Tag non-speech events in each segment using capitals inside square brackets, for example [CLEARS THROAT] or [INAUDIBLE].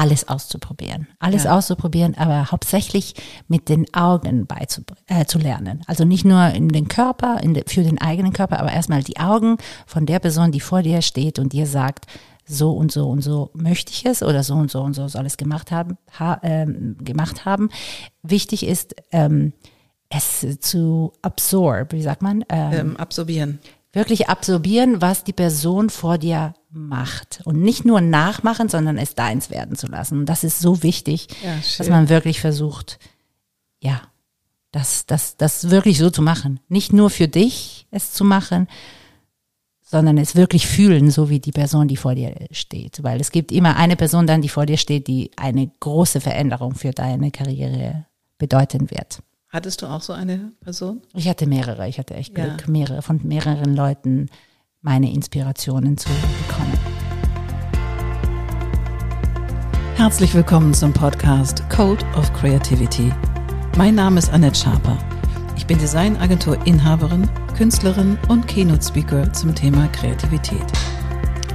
alles auszuprobieren. Alles ja. auszuprobieren, aber hauptsächlich mit den Augen beizu, äh, zu lernen. Also nicht nur in den Körper, in de, für den eigenen Körper, aber erstmal die Augen von der Person, die vor dir steht und dir sagt, so und so und so möchte ich es oder so und so und so soll es gemacht haben. Ha, ähm, gemacht haben. Wichtig ist, ähm, es zu absorb, wie sagt man? Ähm, ähm, absorbieren. Wirklich absorbieren, was die Person vor dir macht. Und nicht nur nachmachen, sondern es deins werden zu lassen. Und das ist so wichtig, ja, dass man wirklich versucht, ja, das, das, das wirklich so zu machen. Nicht nur für dich es zu machen, sondern es wirklich fühlen, so wie die Person, die vor dir steht. Weil es gibt immer eine Person dann, die vor dir steht, die eine große Veränderung für deine Karriere bedeuten wird. Hattest du auch so eine Person? Ich hatte mehrere. Ich hatte echt Glück, ja. mehrere von mehreren Leuten meine Inspirationen zu bekommen. Herzlich willkommen zum Podcast Code of Creativity. Mein Name ist Annette Schaper. Ich bin Designagentur-Inhaberin, Künstlerin und Keynote-Speaker zum Thema Kreativität.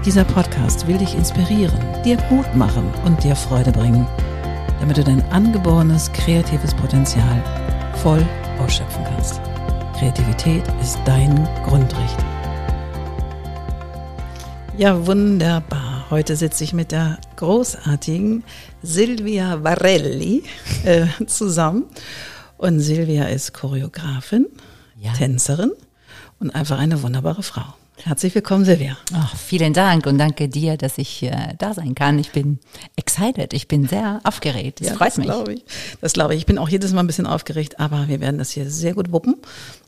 Dieser Podcast will dich inspirieren, dir Mut machen und dir Freude bringen, damit du dein angeborenes kreatives Potenzial voll ausschöpfen kannst. Kreativität ist dein Grundrecht. Ja, wunderbar. Heute sitze ich mit der großartigen Silvia Varelli äh, zusammen. Und Silvia ist Choreografin, ja. Tänzerin und einfach eine wunderbare Frau. Herzlich willkommen, Silvia. Ach, vielen Dank und danke dir, dass ich äh, da sein kann. Ich bin excited, ich bin sehr aufgeregt. Das ja, freut das mich. Glaube ich. Das glaube ich. Ich bin auch jedes Mal ein bisschen aufgeregt, aber wir werden das hier sehr gut wuppen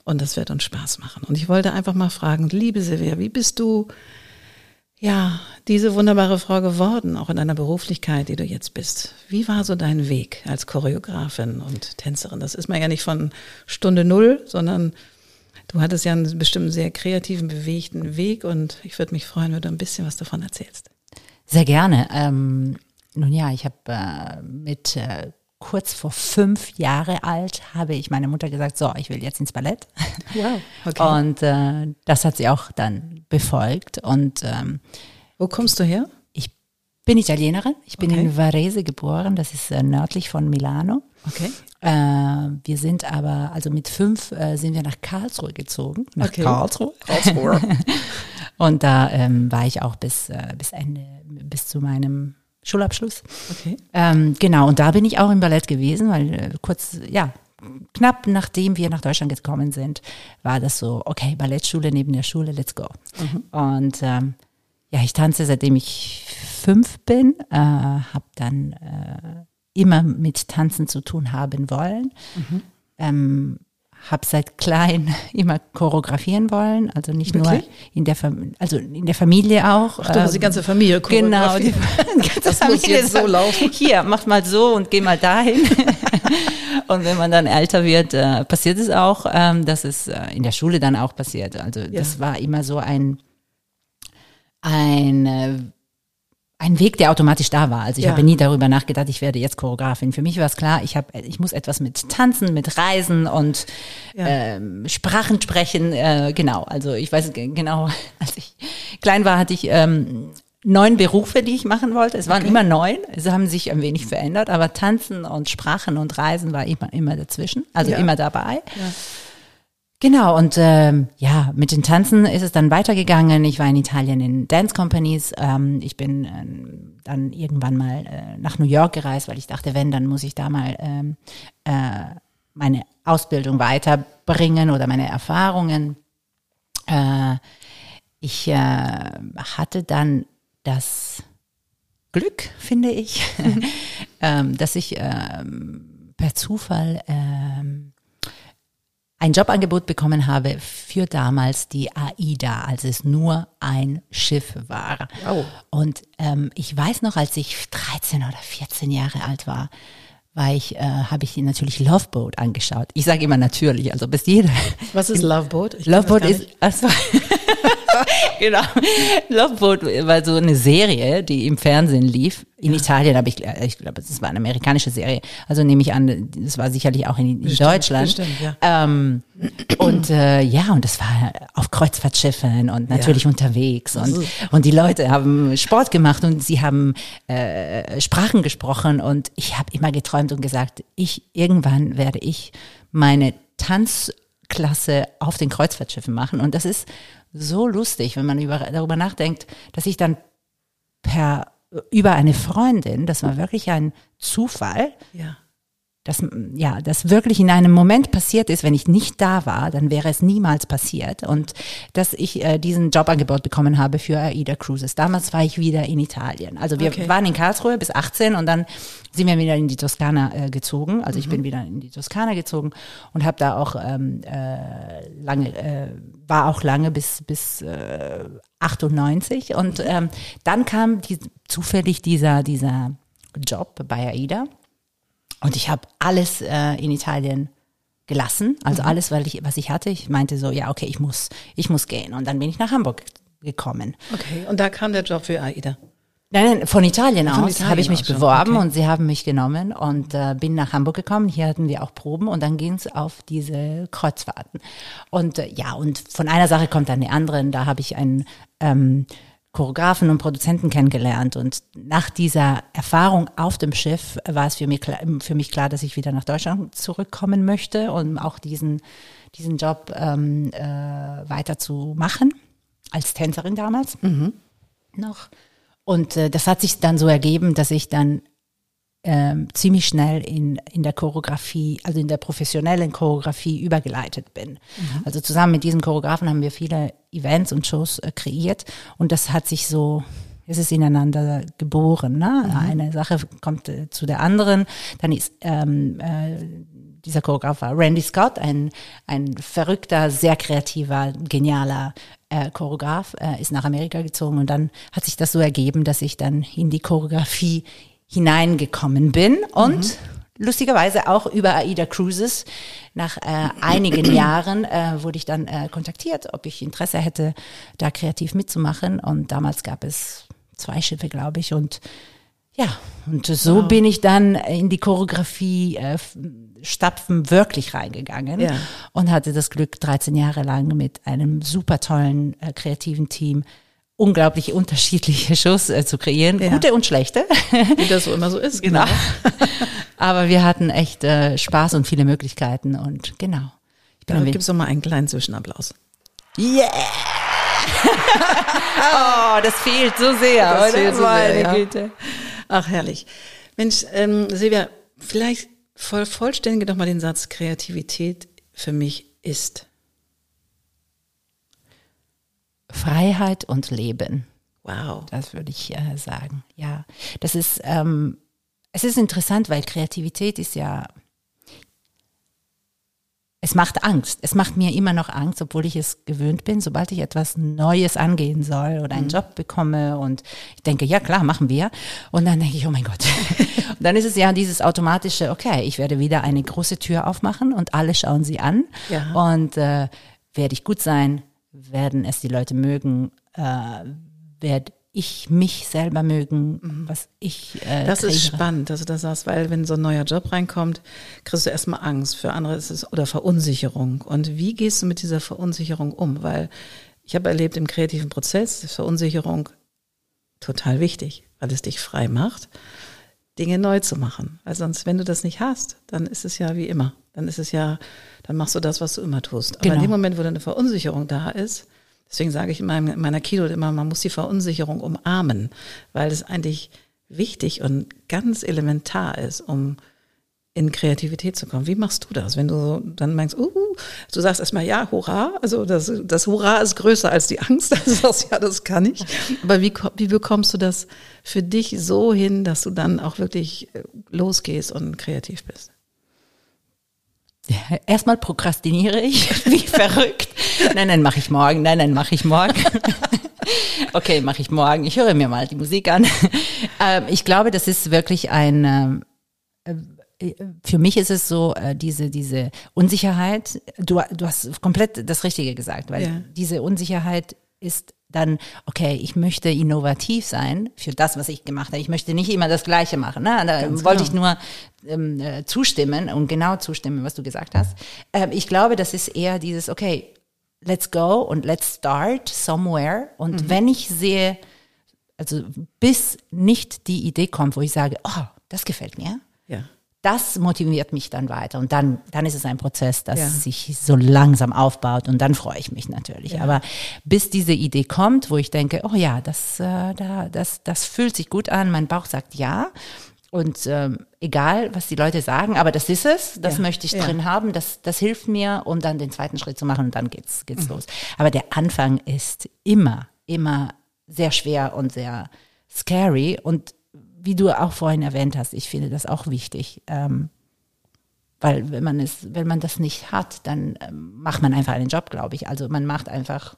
und das wird uns Spaß machen. Und ich wollte einfach mal fragen, liebe Silvia, wie bist du ja diese wunderbare Frau geworden, auch in deiner Beruflichkeit, die du jetzt bist? Wie war so dein Weg als Choreografin und Tänzerin? Das ist man ja nicht von Stunde Null, sondern Du hattest ja einen bestimmten sehr kreativen, bewegten Weg und ich würde mich freuen, wenn du ein bisschen was davon erzählst. Sehr gerne. Ähm, nun ja, ich habe äh, mit äh, kurz vor fünf Jahre alt habe ich meiner Mutter gesagt, so, ich will jetzt ins Ballett. Wow, okay. Und äh, das hat sie auch dann befolgt. Und ähm, wo kommst du her? Ich bin Italienerin. Ich bin okay. in Varese geboren. Das ist äh, nördlich von Milano. Okay. Äh, wir sind aber, also mit fünf äh, sind wir nach Karlsruhe gezogen. Nach okay. Karlsruhe. Karlsruhe. [LAUGHS] und da ähm, war ich auch bis, äh, bis Ende, bis zu meinem Schulabschluss. Okay. Ähm, genau, und da bin ich auch im Ballett gewesen, weil äh, kurz, ja, knapp nachdem wir nach Deutschland gekommen sind, war das so, okay, Ballettschule neben der Schule, let's go. Mhm. Und ähm, ja, ich tanze seitdem ich fünf bin, äh, habe dann äh, immer mit Tanzen zu tun haben wollen. Mhm. Ähm, habe seit klein [LAUGHS] immer choreografieren wollen, also nicht Wirklich? nur in der also in der Familie auch. Ach, du hast die ganze Familie Genau, die, [LAUGHS] die ganze das Familie muss jetzt so laufen. Hier, mach mal so und geh mal dahin. [LAUGHS] und wenn man dann älter wird, äh, passiert es auch, ähm, dass es äh, in der Schule dann auch passiert. Also ja. das war immer so ein ein äh, ein Weg, der automatisch da war. Also ich ja. habe nie darüber nachgedacht, ich werde jetzt Choreografin. Für mich war es klar, ich habe, ich muss etwas mit Tanzen, mit Reisen und ja. ähm, Sprachen sprechen. Äh, genau. Also ich weiß genau, [LAUGHS] als ich klein war, hatte ich ähm, neun Berufe, die ich machen wollte. Es waren okay. immer neun. Sie haben sich ein wenig verändert, aber Tanzen und Sprachen und Reisen war immer immer dazwischen, also ja. immer dabei. Ja. Genau, und ähm, ja, mit den Tanzen ist es dann weitergegangen. Ich war in Italien in Dance Companies. Ähm, ich bin ähm, dann irgendwann mal äh, nach New York gereist, weil ich dachte, wenn, dann muss ich da mal ähm, äh, meine Ausbildung weiterbringen oder meine Erfahrungen. Äh, ich äh, hatte dann das Glück, finde ich, [LAUGHS] ähm, dass ich ähm, per Zufall ähm, ein Jobangebot bekommen habe für damals die AIDA, als es nur ein Schiff war. Wow. Und ähm, ich weiß noch, als ich 13 oder 14 Jahre alt war, war ich, äh, habe ich natürlich Loveboat angeschaut. Ich sage immer natürlich, also bis jeder. Was ist Loveboat? Loveboat ist, also [LAUGHS] [LAUGHS] genau. Love Boat war so eine Serie, die im Fernsehen lief. In ja. Italien, aber ich, ich glaube, es war eine amerikanische Serie. Also nehme ich an, das war sicherlich auch in, in bestimmt, Deutschland. Bestimmt, ja. Ähm, und äh, ja, und das war auf Kreuzfahrtschiffen und natürlich ja. unterwegs. Und, und die Leute haben Sport gemacht und sie haben äh, Sprachen gesprochen. Und ich habe immer geträumt und gesagt, ich irgendwann werde ich meine Tanzklasse auf den Kreuzfahrtschiffen machen. Und das ist so lustig, wenn man über, darüber nachdenkt, dass ich dann per über eine Freundin, das war wirklich ein Zufall, ja dass, ja, das wirklich in einem Moment passiert ist, wenn ich nicht da war, dann wäre es niemals passiert. Und dass ich äh, diesen Jobangebot bekommen habe für AIDA Cruises. Damals war ich wieder in Italien. Also wir okay. waren in Karlsruhe bis 18 und dann sind wir wieder in die Toskana äh, gezogen. Also mhm. ich bin wieder in die Toskana gezogen und habe da auch ähm, äh, lange, äh, war auch lange bis, bis äh, 98. Und ähm, dann kam die, zufällig dieser, dieser Job bei AIDA. Und ich habe alles äh, in Italien gelassen, also mhm. alles, weil ich, was ich hatte. Ich meinte so, ja, okay, ich muss, ich muss gehen. Und dann bin ich nach Hamburg gekommen. Okay, und da kam der Job für AIDA. Nein, nein, von Italien von aus habe ich mich beworben okay. und sie haben mich genommen und äh, bin nach Hamburg gekommen. Hier hatten wir auch Proben und dann ging es auf diese Kreuzfahrten. Und äh, ja, und von einer Sache kommt dann die andere. Da habe ich einen ähm, Choreografen und Produzenten kennengelernt. Und nach dieser Erfahrung auf dem Schiff war es für mich, klar, für mich klar, dass ich wieder nach Deutschland zurückkommen möchte, um auch diesen, diesen Job ähm, äh, weiter zu machen, als Tänzerin damals mhm. noch. Und äh, das hat sich dann so ergeben, dass ich dann ähm, ziemlich schnell in, in der Choreografie, also in der professionellen Choreografie übergeleitet bin. Mhm. Also zusammen mit diesem Choreografen haben wir viele Events und Shows äh, kreiert und das hat sich so es ist ineinander geboren. Ne? Mhm. Eine Sache kommt äh, zu der anderen. Dann ist ähm, äh, dieser Choreograf war Randy Scott, ein, ein verrückter, sehr kreativer, genialer äh, Choreograf, äh, ist nach Amerika gezogen und dann hat sich das so ergeben, dass ich dann in die Choreografie hineingekommen bin und mhm. lustigerweise auch über AIDA Cruises. Nach äh, einigen [CLEARS THROAT] Jahren äh, wurde ich dann äh, kontaktiert, ob ich Interesse hätte, da kreativ mitzumachen. Und damals gab es zwei Schiffe, glaube ich. Und ja, und so wow. bin ich dann in die Choreografie äh, Stapfen wirklich reingegangen ja. und hatte das Glück, 13 Jahre lang mit einem super tollen äh, kreativen Team unglaublich unterschiedliche Shows äh, zu kreieren, ja. gute und schlechte. Wie das so immer so ist, genau. [LAUGHS] Aber wir hatten echt äh, Spaß und viele Möglichkeiten und genau. Ich bin gibt es doch mal einen kleinen Zwischenapplaus. Yeah! [LAUGHS] oh, das fehlt so sehr. Das fehlt so sehr, ja. Güte. Ach, herrlich. Mensch, ähm, Silvia, vielleicht voll, vollständige doch mal den Satz, Kreativität für mich ist. Freiheit und Leben. Wow. Das würde ich äh, sagen. Ja, das ist, ähm, es ist interessant, weil Kreativität ist ja, es macht Angst. Es macht mir immer noch Angst, obwohl ich es gewöhnt bin, sobald ich etwas Neues angehen soll oder einen mhm. Job bekomme und ich denke, ja klar, machen wir. Und dann denke ich, oh mein Gott. [LAUGHS] und dann ist es ja dieses automatische, okay, ich werde wieder eine große Tür aufmachen und alle schauen sie an. Ja. Und äh, werde ich gut sein, werden es die Leute mögen, äh, werde ich mich selber mögen, mhm. was ich. Äh, das kreiere. ist spannend, dass du das sagst, weil wenn so ein neuer Job reinkommt, kriegst du erstmal Angst. Für andere ist es oder Verunsicherung. Und wie gehst du mit dieser Verunsicherung um? Weil ich habe erlebt im kreativen Prozess, ist Verunsicherung total wichtig, weil es dich frei macht, Dinge neu zu machen. Weil sonst, wenn du das nicht hast, dann ist es ja wie immer. Dann ist es ja dann machst du das, was du immer tust. Aber genau. in dem Moment, wo dann eine Verunsicherung da ist, deswegen sage ich in, meinem, in meiner Keynote immer, man muss die Verunsicherung umarmen, weil es eigentlich wichtig und ganz elementar ist, um in Kreativität zu kommen. Wie machst du das, wenn du dann meinst, uh, du sagst erstmal ja, hurra, also das, das Hurra ist größer als die Angst, [LAUGHS] also sagst ja, das kann ich. Aber wie, wie bekommst du das für dich so hin, dass du dann auch wirklich äh, losgehst und kreativ bist? Ja, erstmal prokrastiniere ich [LAUGHS] wie verrückt. Nein, nein, mache ich morgen. Nein, nein, mache ich morgen. [LAUGHS] okay, mache ich morgen. Ich höre mir mal die Musik an. [LAUGHS] Ähm, ich glaube, das ist wirklich ein äh, für mich ist es so, äh, diese, diese Unsicherheit, du, du hast komplett das Richtige gesagt, weil ja. diese Unsicherheit ist dann, okay, ich möchte innovativ sein für das, was ich gemacht habe. Ich möchte nicht immer das Gleiche machen. Ne? Da Ganz wollte genau. ich nur ähm, äh, zustimmen und genau zustimmen, was du gesagt hast. Ähm, ich glaube, das ist eher dieses, okay, let's go und let's start somewhere. Und mhm. wenn ich sehe, also bis nicht die Idee kommt, wo ich sage, oh, das gefällt mir. Ja. Das motiviert mich dann weiter und dann, dann ist es ein Prozess, das ja. sich so langsam aufbaut und dann freue ich mich natürlich. Ja. Aber bis diese Idee kommt, wo ich denke, oh ja, das, äh, da, das, das fühlt sich gut an, mein Bauch sagt ja und ähm, egal, was die Leute sagen, aber das ist es, das ja. möchte ich drin haben, das, das hilft mir, um dann den zweiten Schritt zu machen und dann geht's, geht's mhm. los. Aber der Anfang ist immer, immer sehr schwer und sehr scary. Und wie du auch vorhin erwähnt hast, ich finde das auch wichtig. Ähm, weil wenn man es, wenn man das nicht hat, dann ähm, macht man einfach einen Job, glaube ich. Also man macht einfach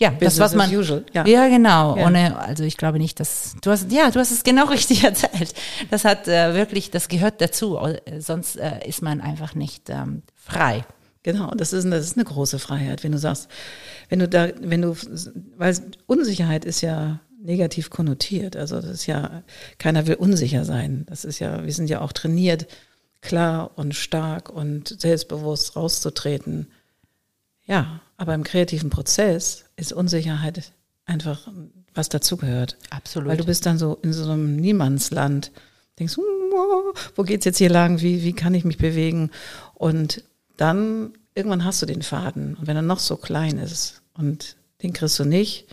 ja, Business das was man usual. Ja, ja genau. Ja. Ohne, also ich glaube nicht, dass du hast ja, du hast es genau [LAUGHS] richtig erzählt. Das hat äh, wirklich, das gehört dazu. Äh, sonst äh, ist man einfach nicht ähm, frei. Genau, das ist, das ist eine große Freiheit, wenn du sagst, wenn du da, wenn du, weil Unsicherheit ist ja negativ konnotiert. Also das ist ja, keiner will unsicher sein. Das ist ja, wir sind ja auch trainiert, klar und stark und selbstbewusst rauszutreten. Ja, aber im kreativen Prozess ist Unsicherheit einfach was dazugehört. Absolut. Weil du bist dann so in so einem Niemandsland. Denkst, wo geht's jetzt hier lang? Wie, wie kann ich mich bewegen? Und dann irgendwann hast du den Faden. Und wenn er noch so klein ist und den kriegst du nicht,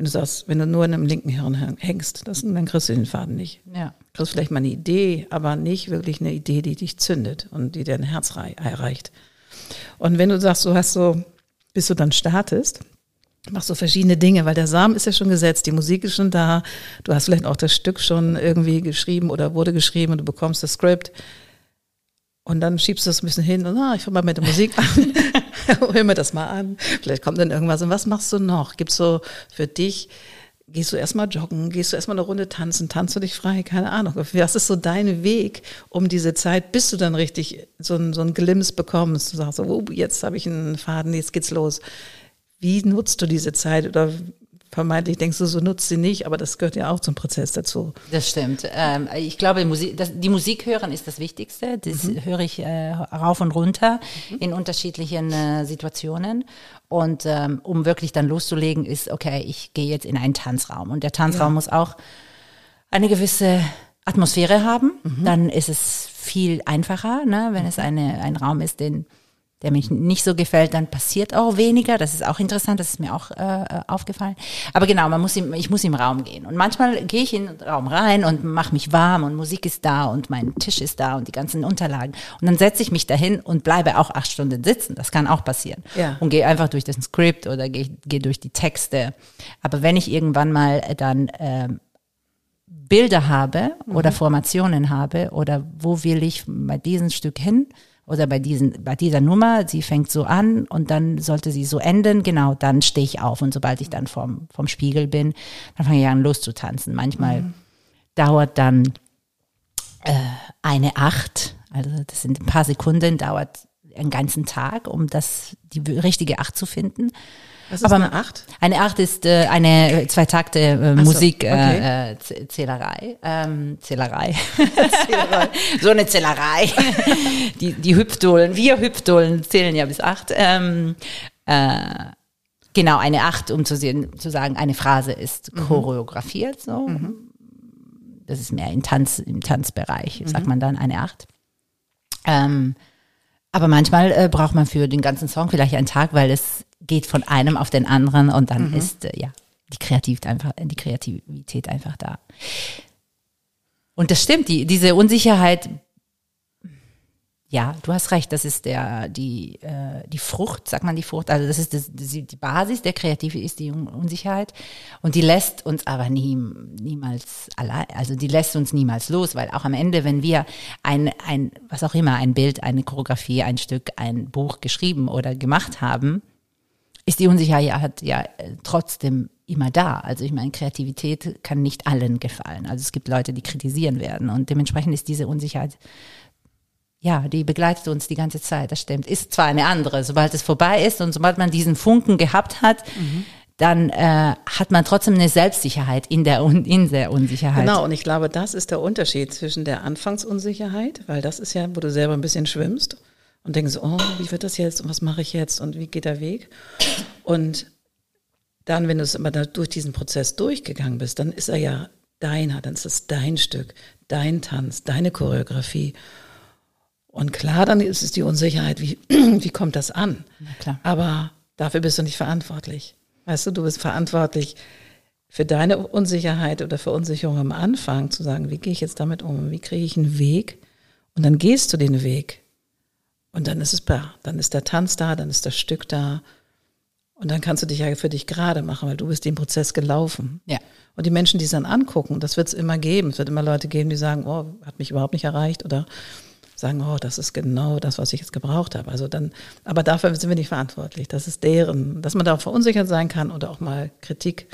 wenn du sagst, wenn du nur in einem linken Hirn hängst, das, dann kriegst du den Faden nicht. Ja. Du kriegst vielleicht mal eine Idee, aber nicht wirklich eine Idee, die dich zündet und die dein Herz erreicht. Und wenn du sagst, du hast so, bis du dann startest, machst du verschiedene Dinge, weil der Samen ist ja schon gesetzt, die Musik ist schon da, du hast vielleicht auch das Stück schon irgendwie geschrieben oder wurde geschrieben und du bekommst das Skript. Und dann schiebst du das ein bisschen hin und ah, ich fange mal mit der Musik an. [LAUGHS] Hör mir das mal an. Vielleicht kommt dann irgendwas. Und was machst du noch? Gibt's so für dich, gehst du erstmal joggen, gehst du erstmal eine Runde tanzen, tanzt du dich frei, keine Ahnung. Was ist so dein Weg, um diese Zeit, bis du dann richtig so ein, so ein Glimps bekommst, du sagst so, oh, jetzt habe ich einen Faden, jetzt geht's los. Wie nutzt du diese Zeit oder vermeintlich denkst du, so nutzt sie nicht, aber das gehört ja auch zum Prozess dazu. Das stimmt. Ähm, ich glaube, Musik, das, die Musik hören ist das Wichtigste. Das mhm. höre ich äh, rauf und runter mhm. in unterschiedlichen äh, Situationen. Und ähm, um wirklich dann loszulegen, ist, okay, ich gehe jetzt in einen Tanzraum. Und der Tanzraum ja. muss auch eine gewisse Atmosphäre haben. Mhm. Dann ist es viel einfacher, ne, wenn es eine, ein Raum ist, den der mich nicht so gefällt, dann passiert auch weniger. Das ist auch interessant, das ist mir auch äh, aufgefallen. Aber genau, man muss im, ich muss im Raum gehen. Und manchmal gehe ich in den Raum rein und mache mich warm und Musik ist da und mein Tisch ist da und die ganzen Unterlagen. Und dann setze ich mich dahin und bleibe auch acht Stunden sitzen. Das kann auch passieren. Ja. Und gehe einfach durch das Skript oder gehe geh durch die Texte. Aber wenn ich irgendwann mal dann äh, Bilder habe oder mhm. Formationen habe oder wo will ich bei diesem Stück hin, oder bei, diesen, bei dieser Nummer, sie fängt so an und dann sollte sie so enden, genau, dann stehe ich auf. Und sobald ich dann vom, vom Spiegel bin, dann fange ich an loszutanzen. Manchmal mhm. dauert dann äh, eine Acht, also das sind ein paar Sekunden, dauert einen ganzen Tag, um das, die richtige Acht zu finden. Was ist Aber eine Acht? Eine Acht ist äh, eine zwei Takte äh, so, okay. äh, Zählerei. Ähm, Zählerei. Zählerei. [LAUGHS] [LAUGHS] so eine Zählerei. die, die Hüpfdohlen, wir Hüpfdohlen zählen ja bis acht. Ähm, äh, genau, eine Acht, um zu, sehen, zu sagen, eine Phrase ist mhm. choreografiert. So. Mhm. Das ist mehr im, Tanz, im Tanzbereich, mhm. sagt man dann eine Acht. Ähm, aber manchmal äh, braucht man für den ganzen Song vielleicht einen Tag, weil es geht von einem auf den anderen und dann mhm. ist äh, ja die Kreativität einfach, die Kreativität einfach da. Und das stimmt, die, diese Unsicherheit, ja, du hast recht, das ist der, die, äh, die Frucht, sagt man die Frucht, also das ist das, die Basis der Kreative ist die Unsicherheit und die lässt uns aber nie, niemals allein, also die lässt uns niemals los, weil auch am Ende, wenn wir ein, ein, was auch immer, ein Bild, eine Choreografie, ein Stück, ein Buch geschrieben oder gemacht haben, ist die Unsicherheit ja äh, trotzdem immer da. Also ich meine, Kreativität kann nicht allen gefallen. Also es gibt Leute, die kritisieren werden und dementsprechend ist diese Unsicherheit ja, die begleitet uns die ganze Zeit, das stimmt. Ist zwar eine andere, sobald es vorbei ist und sobald man diesen Funken gehabt hat, mhm. dann äh, hat man trotzdem eine Selbstsicherheit in der, in der Unsicherheit. Genau, und ich glaube, das ist der Unterschied zwischen der Anfangsunsicherheit, weil das ist ja, wo du selber ein bisschen schwimmst und denkst, oh, wie wird das jetzt und was mache ich jetzt und wie geht der Weg? Und dann, wenn du es aber durch diesen Prozess durchgegangen bist, dann ist er ja deiner, dann ist es dein Stück, dein Tanz, deine Choreografie. Und klar, dann ist es die Unsicherheit, wie, [CLEARS THROAT] wie kommt das an? Aber dafür bist du nicht verantwortlich. Weißt du, du bist verantwortlich für deine Unsicherheit oder Verunsicherung am Anfang, zu sagen, wie gehe ich jetzt damit um? Wie kriege ich einen Weg? Und dann gehst du den Weg. Und dann ist es da. Dann ist der Tanz da, dann ist das Stück da. Und dann kannst du dich ja für dich gerade machen, weil du bist den Prozess gelaufen. Ja. Und die Menschen, die es dann angucken, das wird es immer geben. Es wird immer Leute geben, die sagen, oh, hat mich überhaupt nicht erreicht oder sagen, oh, das ist genau das, was ich jetzt gebraucht habe. Also dann, aber dafür sind wir nicht verantwortlich. Das ist deren, dass man da auch verunsichert sein kann oder auch mal Kritik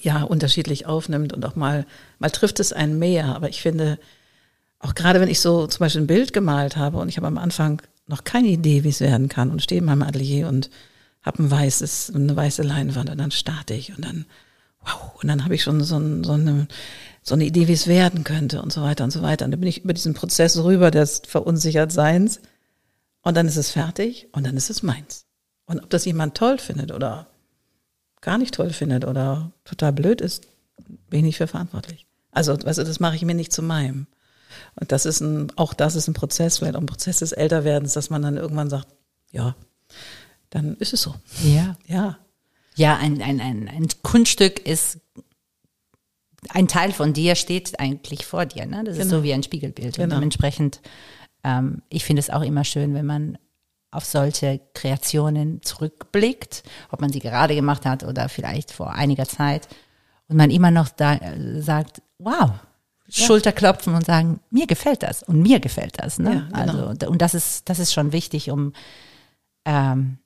ja unterschiedlich aufnimmt und auch mal, mal trifft es einen mehr. Aber ich finde, auch gerade wenn ich so zum Beispiel ein Bild gemalt habe und ich habe am Anfang noch keine Idee, wie es werden kann und stehe in meinem Atelier und habe ein weißes, eine weiße Leinwand und dann starte ich und dann, wow, und dann habe ich schon so, so eine so eine Idee, wie es werden könnte und so weiter und so weiter. Und dann bin ich über diesen Prozess rüber des Verunsichertseins und dann ist es fertig und dann ist es meins. Und ob das jemand toll findet oder gar nicht toll findet oder total blöd ist, bin ich für verantwortlich. Also, du, das mache ich mir nicht zu meinem. Und das ist ein, auch das ist ein Prozess, vielleicht auch ein Prozess des Älterwerdens, dass man dann irgendwann sagt, ja, dann ist es so. Ja. Ja. Ja, ein, ein, ein, ein Kunststück ist ein Teil von dir steht eigentlich vor dir. Ne? Das genau. ist so wie ein Spiegelbild. Genau. Und dementsprechend, ähm, ich finde es auch immer schön, wenn man auf solche Kreationen zurückblickt, ob man sie gerade gemacht hat oder vielleicht vor einiger Zeit und man immer noch da äh, sagt, wow, ja. Schulterklopfen und sagen, mir gefällt das und mir gefällt das. Ne? Ja, genau. Also und das ist das ist schon wichtig, um ähm,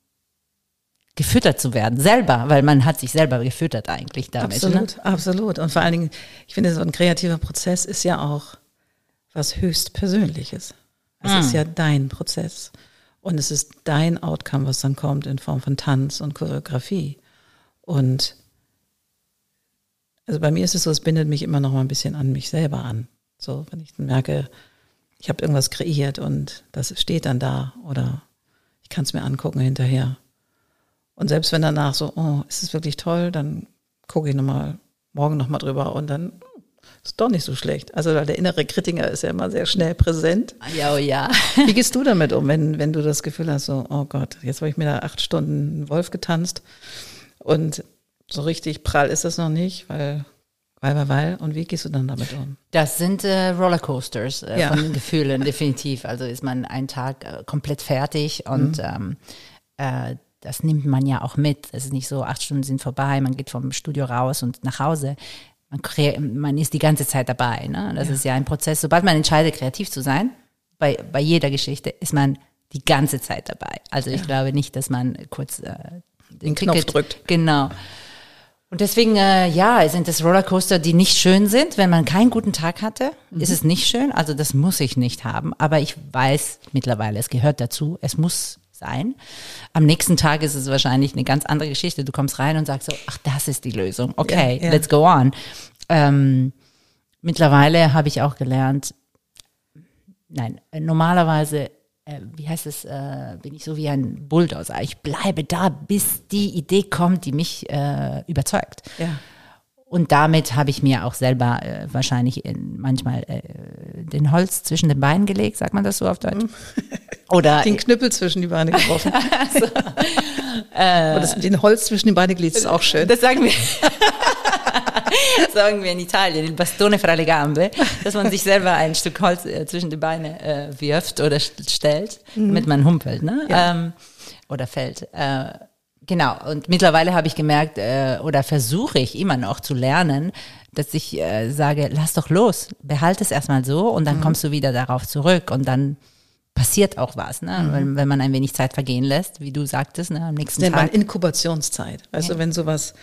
gefüttert zu werden, selber, weil man hat sich selber gefüttert eigentlich damit. Ne? Absolut, ne? absolut. Und vor allen Dingen, ich finde, so ein kreativer Prozess ist ja auch was höchst Persönliches. Es mm. ist ja dein Prozess. Und es ist dein Outcome, was dann kommt in Form von Tanz und Choreografie. Und also bei mir ist es so, es bindet mich immer noch mal ein bisschen an mich selber an. So, wenn ich merke, ich habe irgendwas kreiert und das steht dann da oder ich kann es mir angucken hinterher. Und selbst wenn danach so, oh, ist es wirklich toll, dann gucke ich nochmal, morgen nochmal drüber und dann ist doch nicht so schlecht. Also der innere Kritiker ist ja immer sehr schnell präsent. Ja, oh ja. Wie gehst du damit um, wenn, wenn du das Gefühl hast, so, oh Gott, jetzt habe ich mir da acht Stunden einen Wolf getanzt und so richtig prall ist das noch nicht, weil weil, weil, weil. Und wie gehst du dann damit um? Das sind äh, Rollercoasters äh, ja. von Gefühlen, [LAUGHS] definitiv. Also ist man einen Tag äh, komplett fertig und mhm. ähm, äh, das nimmt man ja auch mit. Es ist nicht so, acht Stunden sind vorbei, man geht vom Studio raus und nach Hause. Man, man ist die ganze Zeit dabei. Ne? Das ja. ist ja ein Prozess. Sobald man entscheidet, kreativ zu sein, bei, bei jeder Geschichte, ist man die ganze Zeit dabei. Also ich ja. glaube nicht, dass man kurz äh, den, den Knopf drückt. Genau. Und deswegen, äh, ja, sind es Rollercoaster, die nicht schön sind. Wenn man keinen guten Tag hatte, mhm. ist es nicht schön. Also das muss ich nicht haben. Aber ich weiß mittlerweile, es gehört dazu. Es muss sein. Am nächsten Tag ist es wahrscheinlich eine ganz andere Geschichte. Du kommst rein und sagst so, ach, das ist die Lösung. Okay, ja, ja. let's go on. Ähm, mittlerweile habe ich auch gelernt, nein, normalerweise, äh, wie heißt es, äh, bin ich so wie ein Bulldozer. Ich bleibe da, bis die Idee kommt, die mich äh, überzeugt. Ja. Und damit habe ich mir auch selber äh, wahrscheinlich in, manchmal äh, den Holz zwischen den Beinen gelegt, sagt man das so auf Deutsch? Mhm. [LAUGHS] Oder den Knüppel zwischen die Beine geworfen. [LAUGHS] so. äh, das, den Holz zwischen die Beine gelegt ist auch schön. Das sagen wir. [LAUGHS] sagen wir in Italien, il bastone fra le gambe, dass man sich selber ein Stück Holz äh, zwischen die Beine äh, wirft oder stellt, mhm. damit man humpelt, ne? Ja. Ähm, oder fällt. Äh, Genau, und mittlerweile habe ich gemerkt äh, oder versuche ich immer noch zu lernen, dass ich äh, sage, lass doch los, behalte es erstmal so und dann mhm. kommst du wieder darauf zurück und dann passiert auch was, ne? Mhm. Wenn, wenn man ein wenig Zeit vergehen lässt, wie du sagtest, ne? am nächsten das Tag. Man Inkubationszeit, weißt ja. wenn sowas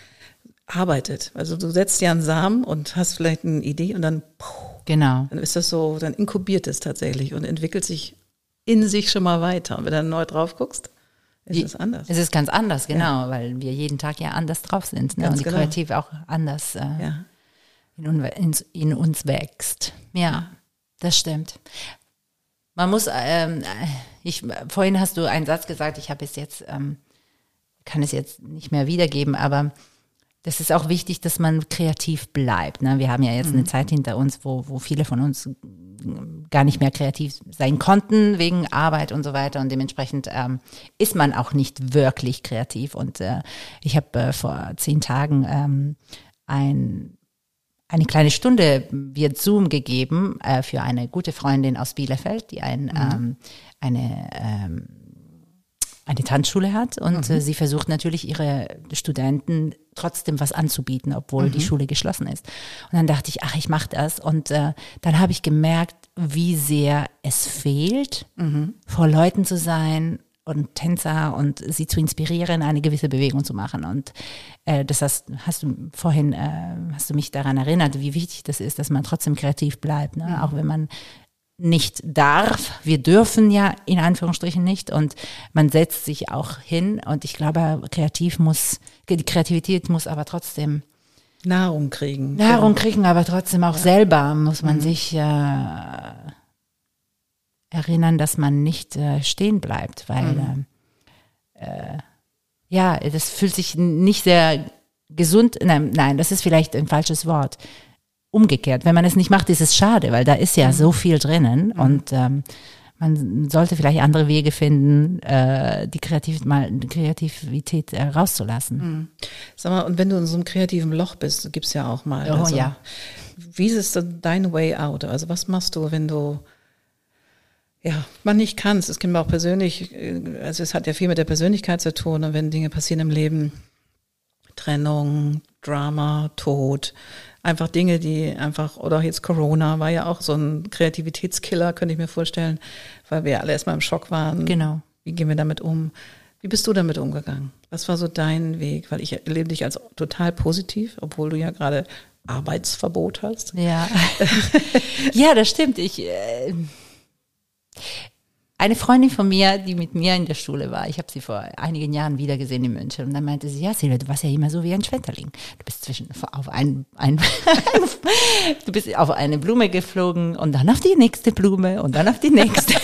arbeitet. Also du setzt ja einen Samen und hast vielleicht eine Idee und dann, genau. dann ist das so, dann inkubiert es tatsächlich und entwickelt sich in sich schon mal weiter. Und wenn du dann neu drauf guckst, Es ist anders. Es ist ganz anders, genau, ja. weil wir jeden Tag ja anders drauf sind ne? und die genau. Kreativ auch anders äh, ja. in, in, in, uns wächst. Ja, das stimmt. Man muss, ähm, ich, vorhin hast du einen Satz gesagt, ich habe es jetzt, ähm, kann es jetzt nicht mehr wiedergeben, aber das ist auch wichtig, dass man kreativ bleibt. Ne? Wir haben ja jetzt mhm. eine Zeit hinter uns, wo, wo viele von uns gar nicht mehr kreativ sein konnten wegen Arbeit und so weiter. Und dementsprechend ähm, ist man auch nicht wirklich kreativ. Und äh, ich habe äh, vor zehn Tagen ähm, ein, eine kleine Stunde via Zoom gegeben äh, für eine gute Freundin aus Bielefeld, die ein, mhm. ähm, eine ähm, eine Tanzschule hat und mhm. äh, sie versucht natürlich ihre Studenten trotzdem was anzubieten, obwohl mhm. die Schule geschlossen ist. Und dann dachte ich, ach, ich mache das. Und äh, dann habe ich gemerkt, wie sehr es fehlt, mhm. vor Leuten zu sein und Tänzer und sie zu inspirieren, eine gewisse Bewegung zu machen. Und äh, das hast, hast du vorhin, äh, hast du mich daran erinnert, wie wichtig das ist, dass man trotzdem kreativ bleibt, ne? Mhm. auch wenn man nicht darf. Wir dürfen ja in Anführungsstrichen nicht und man setzt sich auch hin und ich glaube, kreativ muss, die Kreativität muss aber trotzdem Nahrung kriegen. Nahrung kriegen, aber trotzdem auch ja. selber muss man mhm. sich äh, erinnern, dass man nicht äh, stehen bleibt, weil mhm. äh, ja, das fühlt sich nicht sehr gesund, nein, nein, das ist vielleicht ein falsches Wort umgekehrt. Wenn man es nicht macht, ist es schade, weil da ist ja mhm. so viel drinnen mhm. und ähm, man sollte vielleicht andere Wege finden, äh, die, Kreativ mal, die Kreativität äh, rauszulassen. Mhm. Sag mal, und wenn du in so einem kreativen Loch bist, gibt's ja auch mal. Oh also, ja. Wie ist dein Way out? Also was machst du, wenn du ja, man nicht kannst. Es kann mir auch persönlich, äh, also es hat ja viel mit der Persönlichkeit zu tun und wenn Dinge passieren im Leben, Trennung, Drama, Tod, einfach Dinge, die einfach, oder jetzt Corona war ja auch so ein Kreativitätskiller, könnte ich mir vorstellen, weil wir alle erstmal im Schock waren. Genau. Wie gehen wir damit um? Wie bist du damit umgegangen? Was war so dein Weg? Weil ich erlebe dich als total positiv, obwohl du ja gerade Arbeitsverbot hast. Ja. [LAUGHS] ja, das stimmt. Ich, äh, eine Freundin von mir, die mit mir in der Schule war, ich habe sie vor einigen Jahren wiedergesehen in München und dann meinte sie, ja Silvia, du warst ja immer so wie ein Schmetterling. Du bist zwischen auf ein, ein [LAUGHS] du bist auf eine Blume geflogen und dann auf die nächste Blume und dann auf die nächste.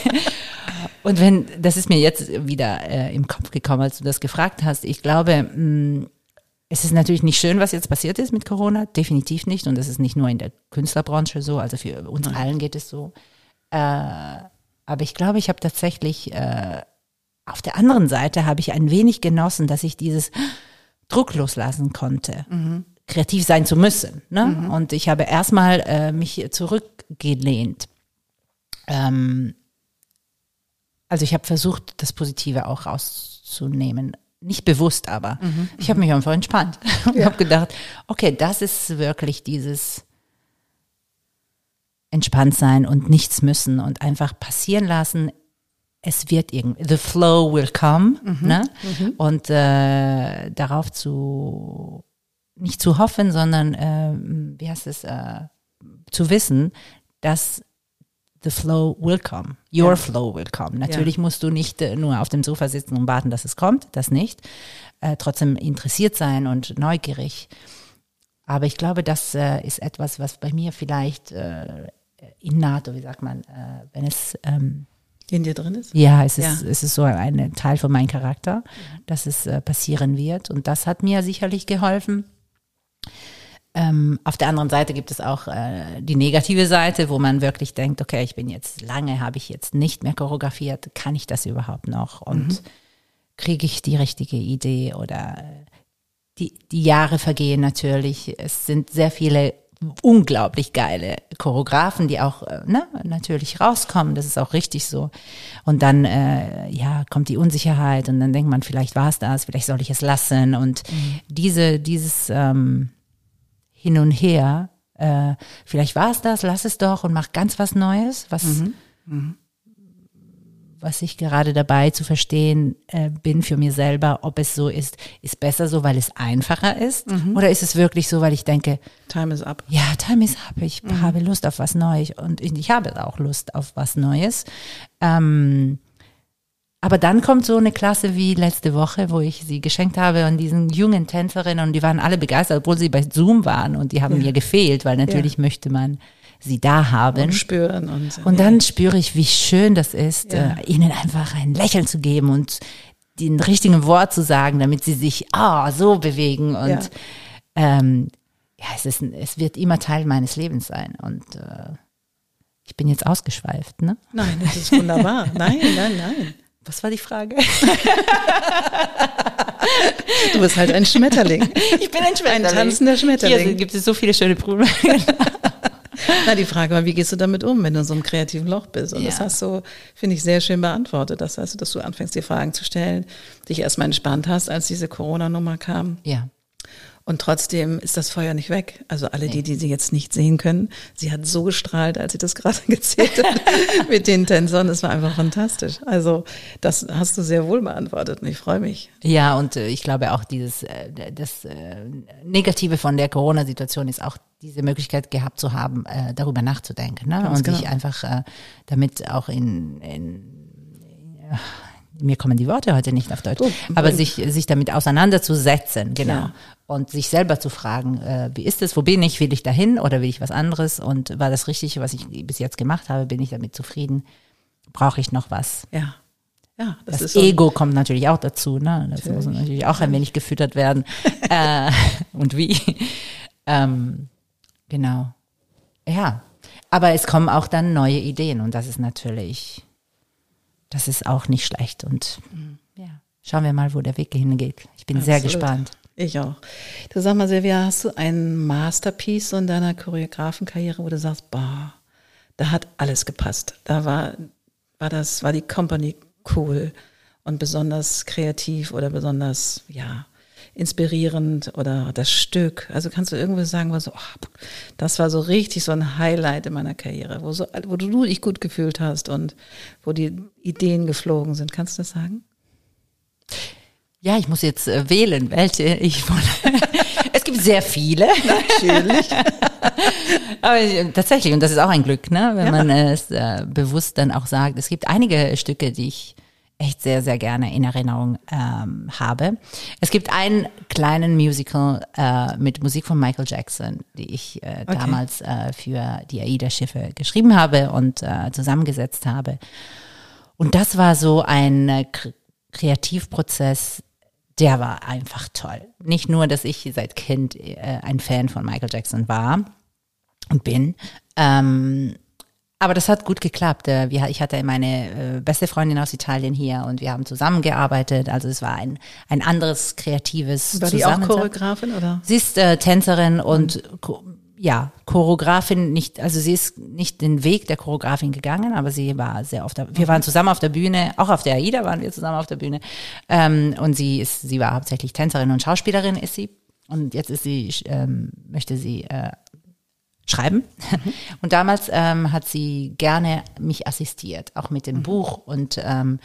[LAUGHS] und wenn, das ist mir jetzt wieder äh, im Kopf gekommen, als du das gefragt hast. Ich glaube, mh, mm, es ist natürlich nicht schön, was jetzt passiert ist mit Corona, definitiv nicht. Und das ist nicht nur in der Künstlerbranche so, also für uns allen geht es so. Äh, aber ich glaube, ich habe tatsächlich äh, auf der anderen Seite habe ich ein wenig genossen, dass ich dieses [GASPS] Druck loslassen konnte, mhm. kreativ sein zu müssen. Ne? Mhm. Und ich habe erstmal äh, mich zurückgelehnt. Ähm, also ich habe versucht, das Positive auch rauszunehmen. Nicht bewusst, aber mhm. ich habe mich einfach entspannt und [LAUGHS] ja. habe gedacht, okay, das ist wirklich dieses entspannt sein und nichts müssen und einfach passieren lassen. Es wird irgendwie, the flow will come, mhm, ne? Mhm. Und äh, darauf zu, nicht zu hoffen, sondern, äh, wie heißt es, äh, zu wissen, dass the flow will come. Your ja. flow will come. Natürlich ja. musst du nicht äh, nur auf dem Sofa sitzen und warten, dass es kommt, das nicht. Äh, trotzdem interessiert sein und neugierig. Aber ich glaube, das äh, ist etwas, was bei mir vielleicht äh, innato, wie sagt man, äh, wenn es ähm, in dir drin ist? Ja, es ist, ja. es ist so ein Teil von meinem Charakter, dass es äh, passieren wird. Und das hat mir sicherlich geholfen. Ähm, auf der anderen Seite gibt es auch äh, die negative Seite, wo man wirklich denkt, okay, ich bin jetzt lange, habe ich jetzt nicht mehr choreografiert, kann ich das überhaupt noch? Und mhm. kriege ich die richtige Idee oder äh, die, die Jahre vergehen natürlich. Es sind sehr viele unglaublich geile Choreografen, die auch äh, ne, natürlich rauskommen. Das ist auch richtig so. Und dann äh, ja kommt die Unsicherheit und dann denkt man, vielleicht war es das, vielleicht soll ich es lassen. Und mhm. diese dieses ähm, hin und her, äh, vielleicht war es das, lass es doch und mach ganz was Neues, was mhm. Mhm was ich gerade dabei zu verstehen äh, bin für mir selber, ob es so ist, ist besser so, weil es einfacher ist mhm. oder ist es wirklich so, weil ich denke, Time is up. Ja, Time is up. Ich mhm. habe Lust auf was Neues und ich habe auch Lust auf was Neues. Ähm, aber dann kommt so eine Klasse wie letzte Woche, wo ich sie geschenkt habe an diesen jungen Tänzerinnen und die waren alle begeistert, obwohl sie bei Zoom waren und die haben ja. mir gefehlt, weil natürlich ja. möchte man sie da haben. Und spüren. Und, und dann spüre ich, wie schön das ist, ja. äh, ihnen einfach ein Lächeln zu geben und den richtigen Wort zu sagen, damit sie sich ah, so bewegen. Und ja, ähm, ja es, ist, es wird immer Teil meines Lebens sein. Und äh, ich bin jetzt ausgeschweift, ne? Nein, das ist wunderbar. [LAUGHS] nein, nein, nein. Was war die Frage? [LAUGHS] du bist halt ein Schmetterling. Ich bin ein Schmetterling. Ein tanzender Schmetterling. Hier gibt es so viele schöne Probleme. [LAUGHS] Na, die Frage war, wie gehst du damit um, wenn du in so einem kreativen Loch bist? Und ja. das hast du, finde ich, sehr schön beantwortet. Das heißt, dass du anfängst, dir Fragen zu stellen, dich erstmal entspannt hast, als diese Corona-Nummer kam. Ja. Und trotzdem ist das Feuer nicht weg. Also alle die, die sie jetzt nicht sehen können, sie hat so gestrahlt, als sie das gerade [LAUGHS] gezählt hat [LAUGHS] mit den Tänzern. Das war einfach fantastisch. Also das hast du sehr wohl beantwortet und ich freue mich. Ja, und äh, ich glaube auch dieses, äh, das äh, Negative von der Corona-Situation ist auch diese Möglichkeit gehabt zu haben, äh, darüber nachzudenken ne? und genau. sich einfach äh, damit auch in, in ja, mir kommen die Worte heute nicht auf Deutsch, oh, aber sich, sich damit auseinanderzusetzen, genau. Ja. Und sich selber zu fragen, äh, wie ist es, wo bin ich, will ich dahin oder will ich was anderes und war das Richtige, was ich bis jetzt gemacht habe, bin ich damit zufrieden, brauche ich noch was? Ja. Ja, das, das Ego so kommt natürlich auch dazu, ne? Das natürlich. muss natürlich auch ein wenig gefüttert werden. [LAUGHS] äh, und wie? ähm, genau. Ja. Aber es kommen auch dann neue Ideen und das ist natürlich das ist auch nicht schlecht. Und mhm. ja, schauen wir mal, wo der Weg hingeht. Ich bin Absolut. sehr gespannt. Ich auch. Du sag mal, Silvia, hast du ein Masterpiece in deiner Choreografenkarriere, wo du sagst, boah, da hat alles gepasst. Da war, war das, war die Company cool und besonders kreativ oder besonders, ja, inspirierend oder das Stück? Also kannst du irgendwo sagen, wo so, oh, das war so richtig so ein Highlight in meiner Karriere, wo, so, wo du dich gut gefühlt hast und wo die Ideen geflogen sind. Kannst du das sagen? Ja, ich muss jetzt äh, wählen, welche ich [LAUGHS] Es gibt sehr viele. Natürlich. [LAUGHS] Aber äh, tatsächlich, und das ist auch ein Glück, ne? wenn ja. man es äh, bewusst dann auch sagt. Es gibt einige Stücke, die ich echt sehr, sehr gerne in Erinnerung ähm, habe. Es gibt einen kleinen Musical äh, mit Musik von Michael Jackson, die ich äh, okay. damals äh, für die AIDA-Schiffe geschrieben habe und äh, zusammengesetzt habe. Und das war so ein äh, Kreativprozess, der war einfach toll. Nicht nur, dass ich seit Kind äh, ein Fan von Michael Jackson war und bin, ähm, aber das hat gut geklappt. Äh, ich hatte meine äh, beste Freundin aus Italien hier und wir haben zusammengearbeitet. Also es war ein, ein anderes kreatives War die auch Choreografin oder? Sie ist äh, Tänzerin und mhm. Ja, Choreografin nicht, also sie ist nicht den Weg der Choreografin gegangen, aber sie war sehr oft, wir mhm. waren zusammen auf der Bühne, auch auf der AIDA waren wir zusammen auf der Bühne. Ähm, und sie ist, sie war hauptsächlich Tänzerin und Schauspielerin ist sie. Und jetzt ist sie, ähm, möchte sie äh, schreiben. Mhm. [LAUGHS] Und damals ähm, hat sie gerne mich assistiert, auch mit dem mhm. Buch. Und ähm,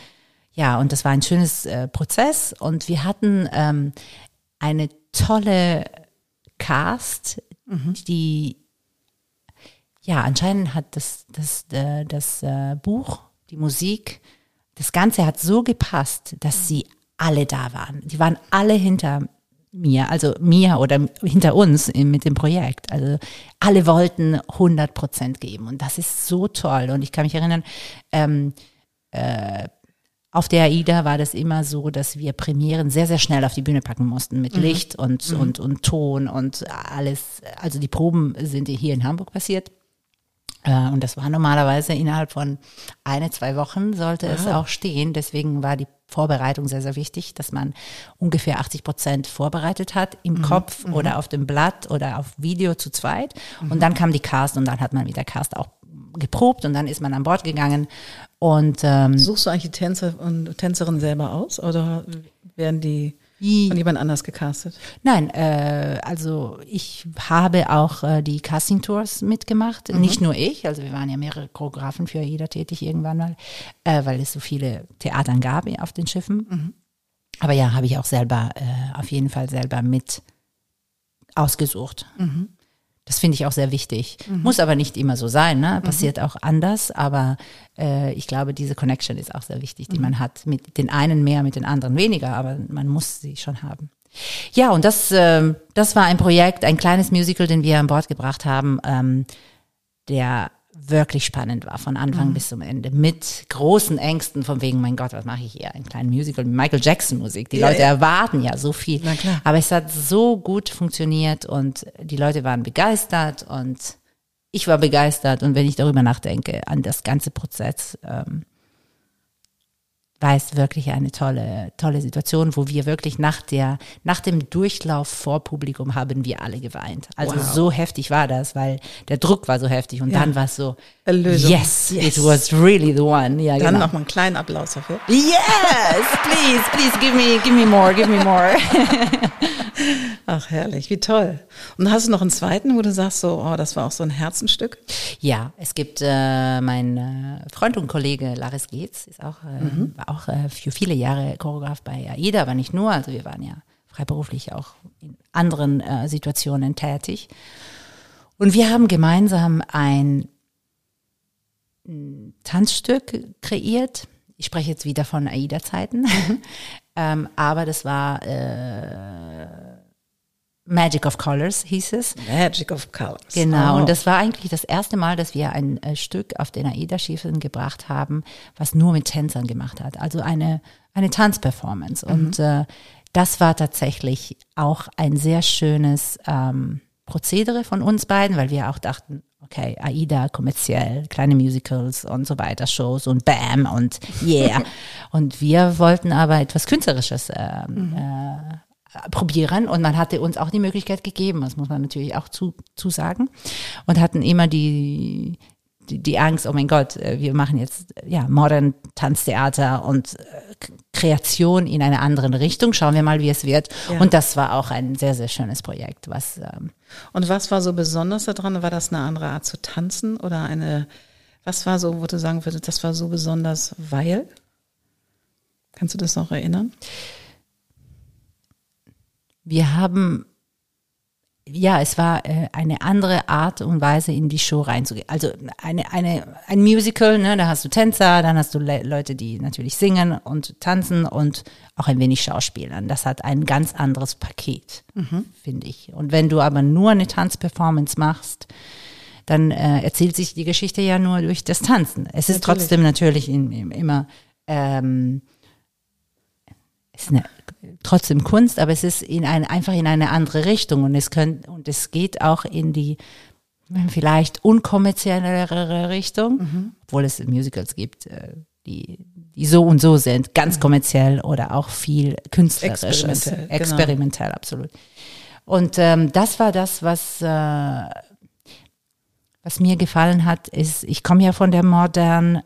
ja, und das war ein schönes äh, Prozess. Und wir hatten ähm, eine tolle Cast, mhm. die ja anscheinend hat das, das, äh, das äh, Buch, die Musik, das Ganze hat so gepasst, dass sie alle da waren. Die waren alle hinter mir, also mir oder hinter uns mit dem Projekt. Also alle wollten 100 Prozent geben und das ist so toll. Und ich kann mich erinnern, ähm, äh, auf der AIDA war das immer so, dass wir Premieren sehr, sehr schnell auf die Bühne packen mussten mit mhm. Licht und, mhm. und, und Ton und alles. Also die Proben sind hier in Hamburg passiert. Äh, und das war normalerweise innerhalb von eine, zwei Wochen sollte es auch stehen. Deswegen war die Vorbereitung sehr, sehr wichtig, dass man ungefähr 80 Prozent vorbereitet hat im mhm. Kopf mhm. oder auf dem Blatt oder auf Video zu zweit. Mhm. Und dann kam die Cast und dann hat man mit der Cast auch geprobt und dann ist man an Bord gegangen. Und ähm, suchst du eigentlich die Tänzer und Tänzerin selber aus oder werden die von jemand anders gecastet? Nein, äh, also ich habe auch äh, die Casting-Tours mitgemacht. Mhm. Nicht nur ich, also wir waren ja mehrere Choreografen für jeder tätig irgendwann mal, äh, weil es so viele Theatern gab auf den Schiffen. Mhm. Aber ja, habe ich auch selber, äh, auf jeden Fall selber mit ausgesucht. Mhm. Das finde ich auch sehr wichtig. Mhm. Muss aber nicht immer so sein, ne? Mhm. Passiert mhm. auch anders, aber äh, ich glaube, diese Connection ist auch sehr wichtig, die mhm. man hat. Mit den einen mehr, mit den anderen weniger, aber man muss sie schon haben. Ja, und das, äh, das war ein Projekt, ein kleines Musical, den wir an Bord gebracht haben, ähm, der wirklich spannend war von Anfang mhm. bis zum Ende mit großen Ängsten von wegen mein Gott was mache ich hier ein kleines Musical mit Michael Jackson Musik die ja, Leute ja. erwarten ja so viel aber es hat so gut funktioniert und die Leute waren begeistert und ich war begeistert und wenn ich darüber nachdenke an das ganze Prozess ähm, war es wirklich eine tolle, tolle Situation, wo wir wirklich nach der, nach dem Durchlauf vor Publikum haben wir alle geweint. Also wow. so heftig war das, weil der Druck war so heftig und ja. dann war es so, Erlösung. Yes, yes, it was really the one. Ja, dann genau. noch mal einen kleinen Applaus dafür. Yes, [LAUGHS] please, please give me, give me more, give me more. [LAUGHS] Ach, herrlich, wie toll. Und hast du noch einen zweiten, wo du sagst, so, oh, das war auch so ein Herzenstück? Ja, es gibt äh, mein äh, Freund und Kollege Laris Geetz, ist auch, äh, mhm. war auch äh, für viele Jahre Choreograf bei AIDA, aber nicht nur, also wir waren ja freiberuflich auch in anderen äh, Situationen tätig. Und wir haben gemeinsam ein Tanzstück kreiert. Ich spreche jetzt wieder von AIDA-Zeiten, [LAUGHS] ähm, aber das war äh, Magic of Colors hieß es. Magic of Colors. Genau, oh. und das war eigentlich das erste Mal, dass wir ein äh, Stück auf den AIDA-Schiefeln gebracht haben, was nur mit Tänzern gemacht hat. Also eine, eine Tanzperformance. Mhm. Und äh, das war tatsächlich auch ein sehr schönes ähm, Prozedere von uns beiden, weil wir auch dachten, okay, AIDA kommerziell, kleine Musicals und so weiter, Shows und Bam und yeah. [LAUGHS] und wir wollten aber etwas Künstlerisches äh, mhm. äh, probieren und man hatte uns auch die Möglichkeit gegeben, das muss man natürlich auch zu, zu sagen und hatten immer die, die, die Angst, oh mein Gott, äh, wir machen jetzt ja modern Tanztheater und äh, Kreation in eine andere Richtung. Schauen wir mal, wie es wird. Ja. Und das war auch ein sehr, sehr schönes Projekt. Was, ähm und was war so besonders daran? War das eine andere Art zu tanzen oder eine, was war so, wo du sagen würdest, das war so besonders, weil? Kannst du das noch erinnern? Wir haben ja, es war äh, eine andere Art und Weise, in die Show reinzugehen. Also eine, eine, ein Musical, ne, da hast du Tänzer, dann hast du Le Leute, die natürlich singen und tanzen und auch ein wenig Schauspielern. Das hat ein ganz anderes Paket, mhm. finde ich. Und wenn du aber nur eine Tanzperformance machst, dann äh, erzählt sich die Geschichte ja nur durch das Tanzen. Es ist natürlich. trotzdem natürlich in, in, immer ähm, ist eine trotzdem Kunst, aber es ist in ein, einfach in eine andere Richtung und es können, und es geht auch in die vielleicht unkommerziellere Richtung, mhm. obwohl es Musicals gibt, äh, die, die so und so sind, ganz kommerziell oder auch viel künstlerisches. Experimentell, genau. experimentell genau. absolut. Und ähm, das war das, was, äh, was mir gefallen hat, ist, ich komme ja von der modernen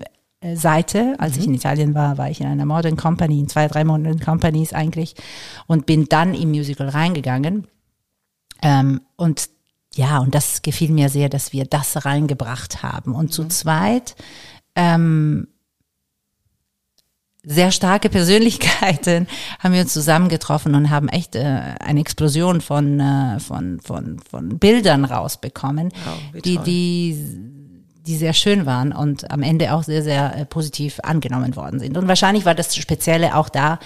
äh, Seite. Als mhm. ich in Italien war, war ich in einer Modern Company, in zwei, drei Modern Companies eigentlich und bin dann im Musical reingegangen. Ähm, und ja, und das gefiel mir sehr, dass wir das reingebracht haben. Und mhm. zu zweit ähm, sehr starke Persönlichkeiten [LAUGHS] haben wir uns zusammengetroffen und haben echt äh, eine Explosion von, äh, von, von, von Bildern rausbekommen, wow, die, die die sehr schön waren und am Ende auch sehr, sehr äh, positiv angenommen worden sind. Und wahrscheinlich war das Spezielle auch da,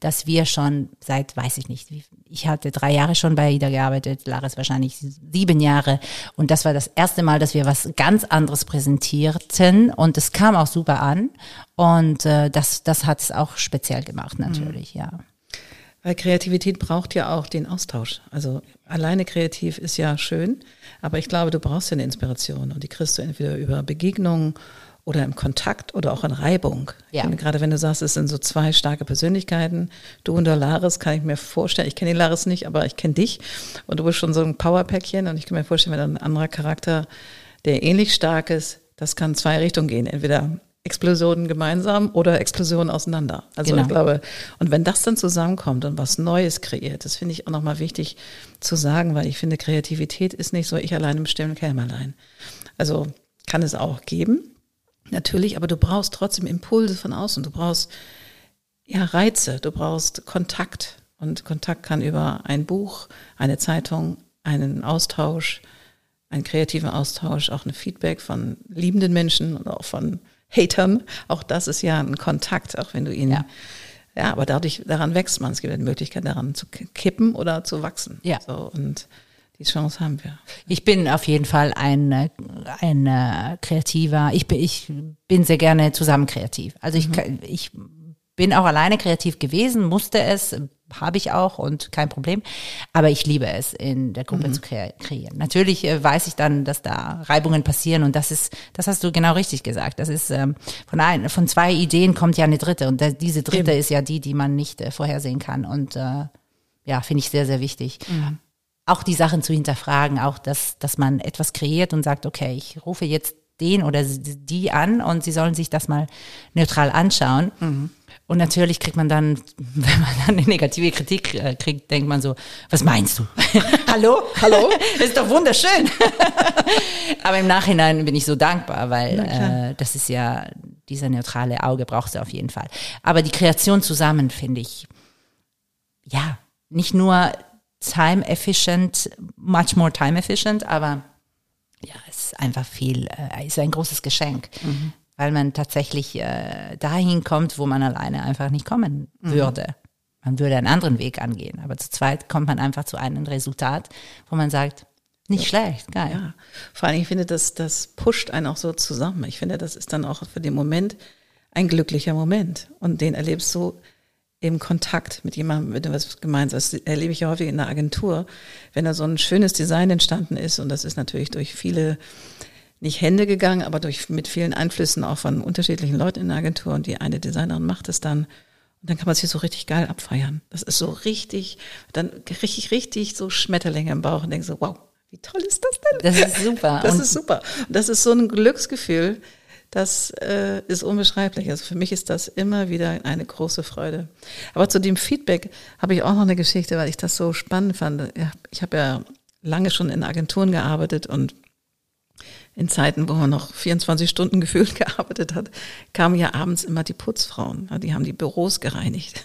dass wir schon seit, weiß ich nicht, ich hatte drei Jahre schon bei IDA gearbeitet, Laris wahrscheinlich sieben Jahre. Und das war das erste Mal, dass wir was ganz anderes präsentierten. Und es kam auch super an. Und äh, das, das hat es auch speziell gemacht, natürlich, mhm. ja. Weil Kreativität braucht ja auch den Austausch. Also alleine kreativ ist ja schön, aber ich glaube, du brauchst ja eine Inspiration und die kriegst du entweder über Begegnungen oder im Kontakt oder auch in Reibung. Ja. Finde, gerade wenn du sagst, es sind so zwei starke Persönlichkeiten, du und der Laris, kann ich mir vorstellen, ich kenne den Laris nicht, aber ich kenne dich und du bist schon so ein Powerpäckchen und ich kann mir vorstellen, wenn ein anderer Charakter, der ähnlich stark ist, das kann zwei Richtungen gehen. Entweder Explosionen gemeinsam oder Explosionen auseinander. Also genau. ich glaube, und wenn das dann zusammenkommt und was Neues kreiert, das finde ich auch nochmal wichtig zu sagen, weil ich finde, Kreativität ist nicht so ich allein im stillen Kämmerlein. Also kann es auch geben, natürlich, aber du brauchst trotzdem Impulse von außen. Du brauchst ja Reize, du brauchst Kontakt. Und Kontakt kann über ein Buch, eine Zeitung, einen Austausch, einen kreativen Austausch, auch ein Feedback von liebenden Menschen und auch von Hatern. Auch das ist ja ein Kontakt, auch wenn du ihn, ja, ja aber dadurch, daran wächst man. Es gibt eine Möglichkeit, daran zu kippen oder zu wachsen. Ja. So, und die Chance haben wir. Ich bin auf jeden Fall ein, ein äh, kreativer, ich bin, ich bin sehr gerne zusammen kreativ. Also ich, mhm. ich bin auch alleine kreativ gewesen, musste es, habe ich auch und kein Problem. Aber ich liebe es, in der Gruppe mhm. zu kre kreieren. Natürlich äh, weiß ich dann, dass da Reibungen passieren und das ist, das hast du genau richtig gesagt. Das ist ähm, von ein, von zwei Ideen kommt ja eine dritte und da, diese dritte Eben. ist ja die, die man nicht äh, vorhersehen kann und äh, ja, finde ich sehr, sehr wichtig. Mhm. Auch die Sachen zu hinterfragen, auch dass, dass man etwas kreiert und sagt, okay, ich rufe jetzt den oder die an und sie sollen sich das mal neutral anschauen. Mhm. Und natürlich kriegt man dann, [LAUGHS] wenn man dann eine negative Kritik äh, kriegt, denkt man so, was meinst du? [LAUGHS] Hallo? Hallo? Das [LAUGHS] ist doch wunderschön. Aber im Nachhinein bin ich so dankbar, weil äh, das ist ja, dieser neutrale Auge brauchst du auf jeden Fall. Aber die Kreation zusammen finde ich, ja, nicht nur time efficient, much more time efficient, aber ja, es ist einfach viel, äh, ist ein großes Geschenk. Mhm weil man tatsächlich äh, dahin kommt, wo man alleine einfach nicht kommen mhm. würde. Mhm. Man würde einen anderen Weg angehen, aber zu zweit kommt man einfach zu einem Resultat, wo man sagt, nicht ja. schlecht, geil. Ja, vor allem, ich finde, das, das pusht einen auch so zusammen. Ich finde, das ist dann auch für den Moment ein glücklicher Moment. Und den erlebst du im Kontakt mit jemandem, mit dem was gemeinsam. Das erlebe ich ja häufig in der Agentur, wenn da so ein schönes Design entstanden ist. Und das ist natürlich durch viele nicht Hände gegangen, aber durch, mit vielen Einflüssen auch von unterschiedlichen Leuten in der Agentur und die eine Designerin macht es dann. Und dann kann man sich so richtig geil abfeiern. Das ist so richtig, dann richtig, richtig so Schmetterlinge im Bauch und denkt so, wow, wie toll ist das denn? Das ist super. [LAUGHS] Das und ist super. Und das ist so ein Glücksgefühl, das äh, ist unbeschreiblich. Also für mich ist das immer wieder eine große Freude. Aber zu dem Feedback habe ich auch noch eine Geschichte, weil ich das so spannend fand. Ich habe ja lange schon in Agenturen gearbeitet und in Zeiten, wo man noch 24 Stunden gefühlt [LAUGHS] gearbeitet hat, kamen ja abends immer die Putzfrauen. Die haben die Büros gereinigt.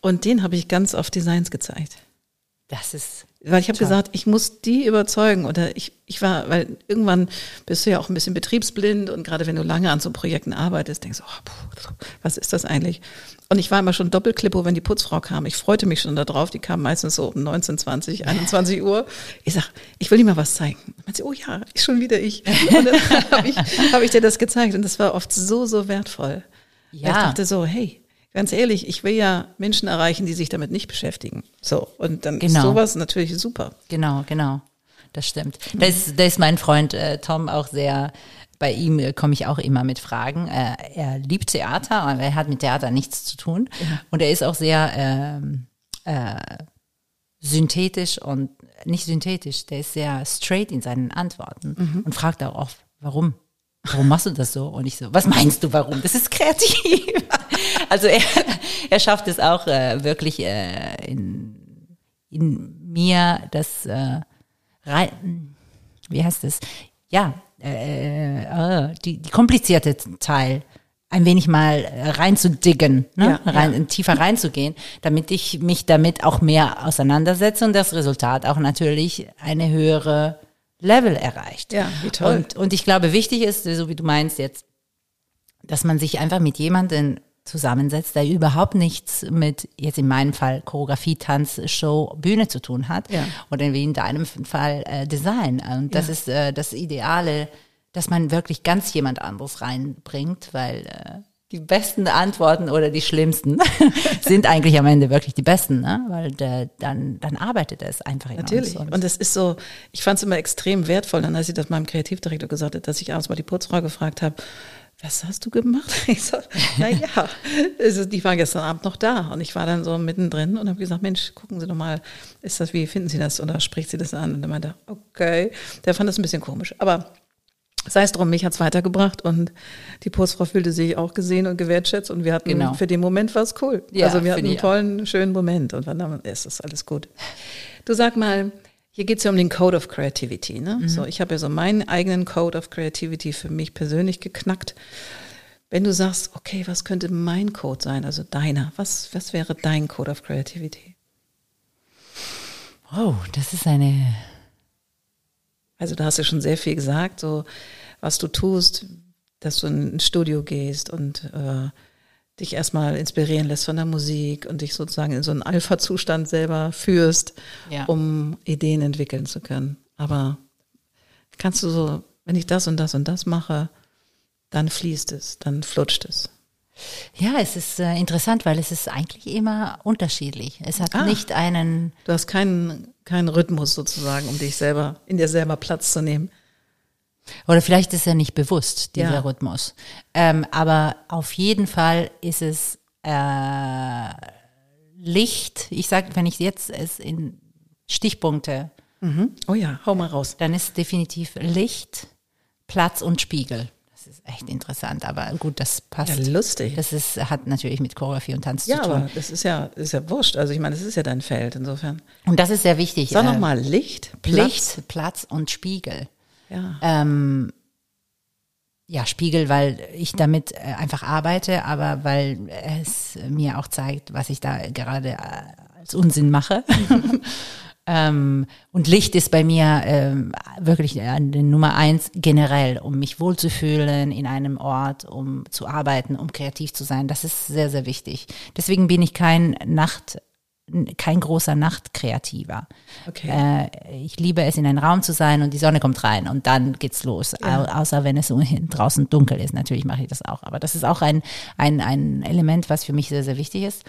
Und denen habe ich ganz oft Designs gezeigt. Das ist weil ich habe gesagt, ich muss die überzeugen oder ich, ich war, weil irgendwann bist du ja auch ein bisschen betriebsblind und gerade wenn du lange an so Projekten arbeitest, denkst du, oh, puh, was ist das eigentlich? Und ich war immer schon Doppelklippo, wenn die Putzfrau kam. Ich freute mich schon darauf. Die kam meistens so um 19, 20, 21 Uhr. Ich sag, ich will dir mal was zeigen. Und man sagt, oh ja, schon wieder ich. [LAUGHS] Und dann habe ich, hab ich dir das gezeigt und das war oft so, so wertvoll. Ja. ich dachte so, hey, ganz ehrlich, ich will ja Menschen erreichen, die sich damit nicht beschäftigen. So, und dann genau. ist sowas natürlich super. Genau, genau. Das stimmt. Da ist, da ist mein Freund äh, Tom auch sehr, bei ihm äh, komme ich auch immer mit Fragen. Äh, er liebt Theater, aber er hat mit Theater nichts zu tun. Ja. Und er ist auch sehr ähm, äh, synthetisch und nicht synthetisch, der ist sehr straight in seinen Antworten mhm. und fragt auch oft, warum? Warum machst du das so? Und ich so, was meinst du, warum? Das ist kreativ. [LAUGHS] Also er, er schafft es auch äh, wirklich äh, in, in mir das äh, rein, wie heißt es? Ja, äh, äh, die, die komplizierte Teil ein wenig mal reinzudiggen, ne? Ja, rein, ja. tiefer reinzugehen, damit ich mich damit auch mehr auseinandersetze und das Resultat auch natürlich eine höhere Level erreicht. Ja, wie toll. Und, und ich glaube, wichtig ist, so wie du meinst jetzt, dass man sich einfach mit jemandem zusammensetzt, der überhaupt nichts mit, jetzt in meinem Fall, Choreografie, Tanz, Show, Bühne zu tun hat. Ja. Oder wie in deinem Fall äh, Design. Und das ja. ist äh, das Ideale, dass man wirklich ganz jemand anderes reinbringt, weil äh, die besten Antworten oder die schlimmsten [LAUGHS] sind eigentlich am Ende wirklich die besten, ne? weil der, dann, dann arbeitet es einfach in Natürlich. uns. Und es ist so, ich fand es immer extrem wertvoll, dann als ich das meinem Kreativdirektor gesagt habe, dass ich abends mal die Putzfrau gefragt habe, was hast du gemacht? [LAUGHS] Ich so, naja, also die war gestern Abend noch da und ich war dann so mittendrin und habe gesagt, Mensch, gucken Sie doch mal, ist das, wie finden Sie das oder spricht sie das an? Und er meinte, okay, der fand das ein bisschen komisch, aber sei es drum, mich hat's weitergebracht und die Putzfrau fühlte sich auch gesehen und gewertschätzt und wir hatten genau. für den Moment was cool. Ja, also wir hatten einen tollen, schönen Moment und dann ist das alles gut. Du sag mal, hier geht es ja um den Code of Creativity. Ne? Mhm. So, ich habe ja so meinen eigenen Code of Creativity für mich persönlich geknackt. Wenn du sagst, okay, was könnte mein Code sein, also deiner, was, was wäre dein Code of Creativity? Oh, das ist eine Also da hast du schon sehr viel gesagt, so was du tust, dass du in ein Studio gehst und äh, dich erstmal inspirieren lässt von der Musik und dich sozusagen in so einen Alpha-Zustand selber führst, ja. um Ideen entwickeln zu können. Aber kannst du so, wenn ich das und das und das mache, dann fließt es, dann flutscht es. Ja, es ist äh, interessant, weil es ist eigentlich immer unterschiedlich. Es hat ah, nicht einen. Du hast keinen, keinen Rhythmus sozusagen, um dich selber, in dir selber Platz zu nehmen. Oder vielleicht ist er nicht bewusst, dieser ja. Rhythmus. Ähm, aber auf jeden Fall ist es äh, Licht. Ich sage, wenn ich jetzt es in Stichpunkte. Mhm. Oh ja, hau mal raus. Dann ist definitiv Licht, Platz und Spiegel. Das ist echt interessant, aber gut, das passt. Ja, lustig. Das ist, hat natürlich mit Choreografie und Tanz ja, zu tun. Ja, aber das ist ja, ist ja wurscht. Also ich meine, das ist ja dein Feld insofern. Und das ist sehr wichtig. Sag äh, nochmal, Licht, Platz. Licht, Platz und Spiegel. Ja. Ähm, ja, Spiegel, weil ich damit äh, einfach arbeite, aber weil es mir auch zeigt, was ich da gerade äh, als Unsinn mache. [LAUGHS] ähm, und Licht ist bei mir ähm, wirklich äh, Nummer eins generell, um mich wohlzufühlen in einem Ort, um zu arbeiten, um kreativ zu sein. Das ist sehr, sehr wichtig. Deswegen bin ich kein Nacht kein großer Nachtkreativer. Okay. Äh, ich liebe es, in einen Raum zu sein und die Sonne kommt rein und dann geht's los. Ja. Au außer wenn es [LAUGHS] draußen dunkel ist. Natürlich mache ich das auch. Aber das ist auch ein, ein, ein Element, was für mich sehr, sehr wichtig ist.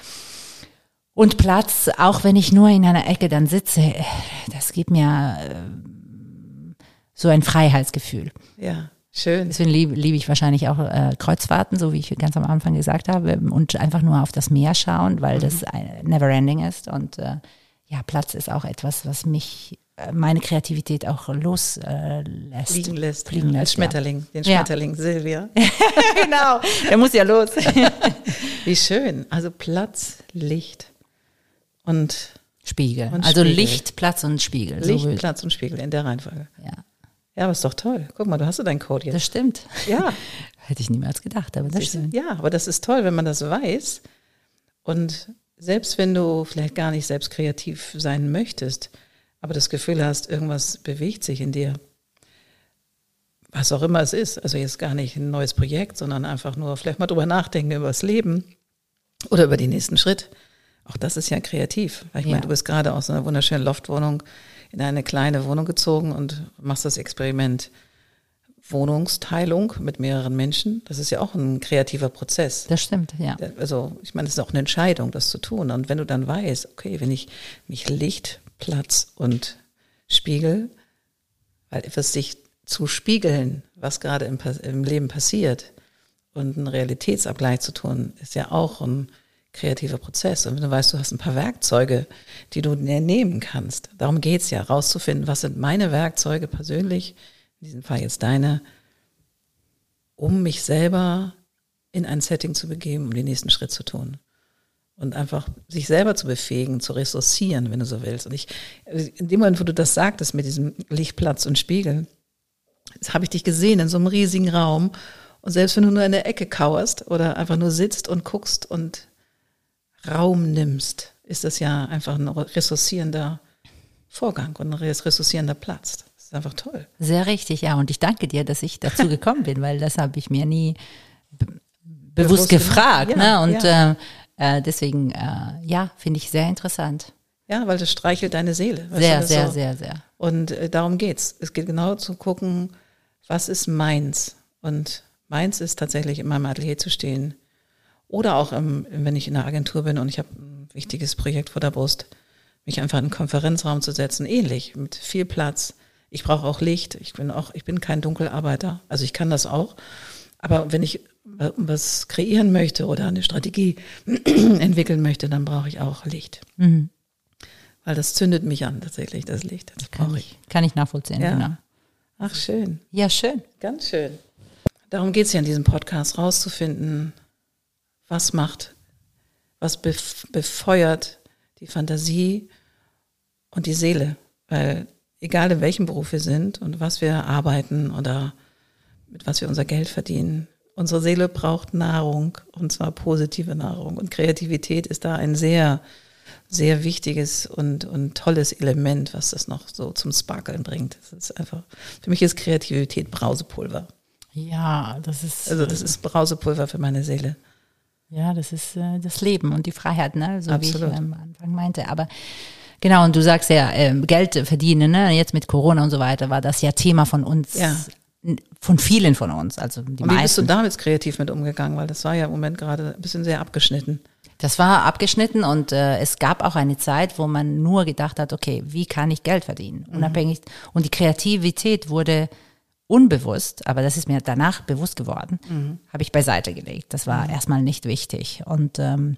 Und Platz, auch wenn ich nur in einer Ecke dann sitze, äh, das gibt mir äh, so ein Freiheitsgefühl. Ja. Schön. Deswegen liebe, liebe ich wahrscheinlich auch äh, Kreuzfahrten, so wie ich ganz am Anfang gesagt habe, und einfach nur auf das Meer schauen, weil mhm. das never ending ist. Und äh, ja, Platz ist auch etwas, was mich äh, meine Kreativität auch loslässt. Äh, Fliegen lässt. Fliegen lässt. Als Schmetterling, ja. den Schmetterling ja. Silvia. [LAUGHS] genau, der muss ja los. [LAUGHS] wie schön. Also Platz, Licht und Spiegel. Und also Spiegel. Licht, Platz und Spiegel. Licht, so Platz und Spiegel in der Reihenfolge. Ja. Ja, aber ist doch toll. Guck mal, du hast ja deinen Code jetzt. Das stimmt. Ja. [LAUGHS] Hätte ich niemals gedacht, aber das stimmt. Ja, aber das ist toll, wenn man das weiß. Und selbst wenn du vielleicht gar nicht selbst kreativ sein möchtest, aber das Gefühl hast, irgendwas bewegt sich in dir, was auch immer es ist, also jetzt gar nicht ein neues Projekt, sondern einfach nur vielleicht mal drüber nachdenken über das Leben oder über den nächsten Schritt. Auch das ist ja kreativ. Ich ja. meine, du bist gerade aus einer wunderschönen Loftwohnung in eine kleine Wohnung gezogen und machst das Experiment Wohnungsteilung mit mehreren Menschen. Das ist ja auch ein kreativer Prozess. Das stimmt, ja. Also ich meine, es ist auch eine Entscheidung, das zu tun. Und wenn du dann weißt, okay, wenn ich mich Licht, Platz und Spiegel, weil etwas sich zu spiegeln, was gerade im, im Leben passiert und einen Realitätsabgleich zu tun, ist ja auch ein kreativer Prozess. Und wenn du weißt, du hast ein paar Werkzeuge, die du nehmen kannst, darum geht's ja, rauszufinden, was sind meine Werkzeuge persönlich, in diesem Fall jetzt deine, um mich selber in ein Setting zu begeben, um den nächsten Schritt zu tun. Und einfach sich selber zu befähigen, zu ressourcieren, wenn du so willst. Und ich, in dem Moment, wo du das sagtest mit diesem Lichtplatz und Spiegel, habe ich dich gesehen in so einem riesigen Raum. Und selbst wenn du nur in der Ecke kauerst oder einfach nur sitzt und guckst und Raum nimmst, ist das ja einfach ein ressourcierender Vorgang und ein ressourcierender Platz. Das ist einfach toll. Sehr richtig, ja. Und ich danke dir, dass ich dazu [LAUGHS] gekommen bin, weil das habe ich mir nie bewusst, bewusst gefragt. Ja, ne? Und ja. äh, äh deswegen, äh, ja, finde ich sehr interessant. Ja, weil das streichelt deine Seele. Sehr, sehr, so. sehr, sehr. Und äh, darum geht's. Es geht genau zu gucken, was ist meins? Und meins ist tatsächlich in meinem Atelier zu stehen oder auch, im, wenn ich in der Agentur bin und ich habe ein wichtiges Projekt vor der Brust, mich einfach in einen Konferenzraum zu setzen, ähnlich, mit viel Platz. Ich brauche auch Licht. Ich bin auch, ich bin kein Dunkelarbeiter. Also ich kann das auch. Aber wenn ich was kreieren möchte oder eine Strategie [CLEARS THROAT] entwickeln möchte, dann brauche ich auch Licht. Mhm. Weil das zündet mich an, tatsächlich, das Licht. Das kann ich. Kann ich nachvollziehen, ja. genau. Ach, schön. Ja, schön. Ganz schön. Darum geht es ja in diesem Podcast, rauszufinden, was macht, was befeuert die Fantasie und die Seele. Weil egal in welchem Beruf wir sind und was wir arbeiten oder mit was wir unser Geld verdienen, unsere Seele braucht Nahrung und zwar positive Nahrung. Und Kreativität ist da ein sehr sehr wichtiges und, und tolles Element, was das noch so zum Sparkeln bringt. Das ist einfach, für mich ist Kreativität Brausepulver. Ja, das ist. Also das ist Brausepulver für meine Seele. Ja, das ist äh, das Leben und die Freiheit, ne? So Absolut. wie ich am Anfang meinte. Aber genau, und du sagst ja, äh, Geld verdienen, ne? Jetzt mit Corona und so weiter war das ja Thema von uns. Ja. Von vielen von uns, also die und wie bist du damit kreativ mit umgegangen? Weil das war ja im Moment gerade ein bisschen sehr abgeschnitten. Das war abgeschnitten und äh, es gab auch eine Zeit, wo man nur gedacht hat, okay, wie kann ich Geld verdienen? Mhm. Unabhängig. Und die Kreativität wurde unbewusst, aber das ist mir danach bewusst geworden, mhm. habe ich beiseite gelegt. Das war mhm. erstmal nicht wichtig. Und ähm,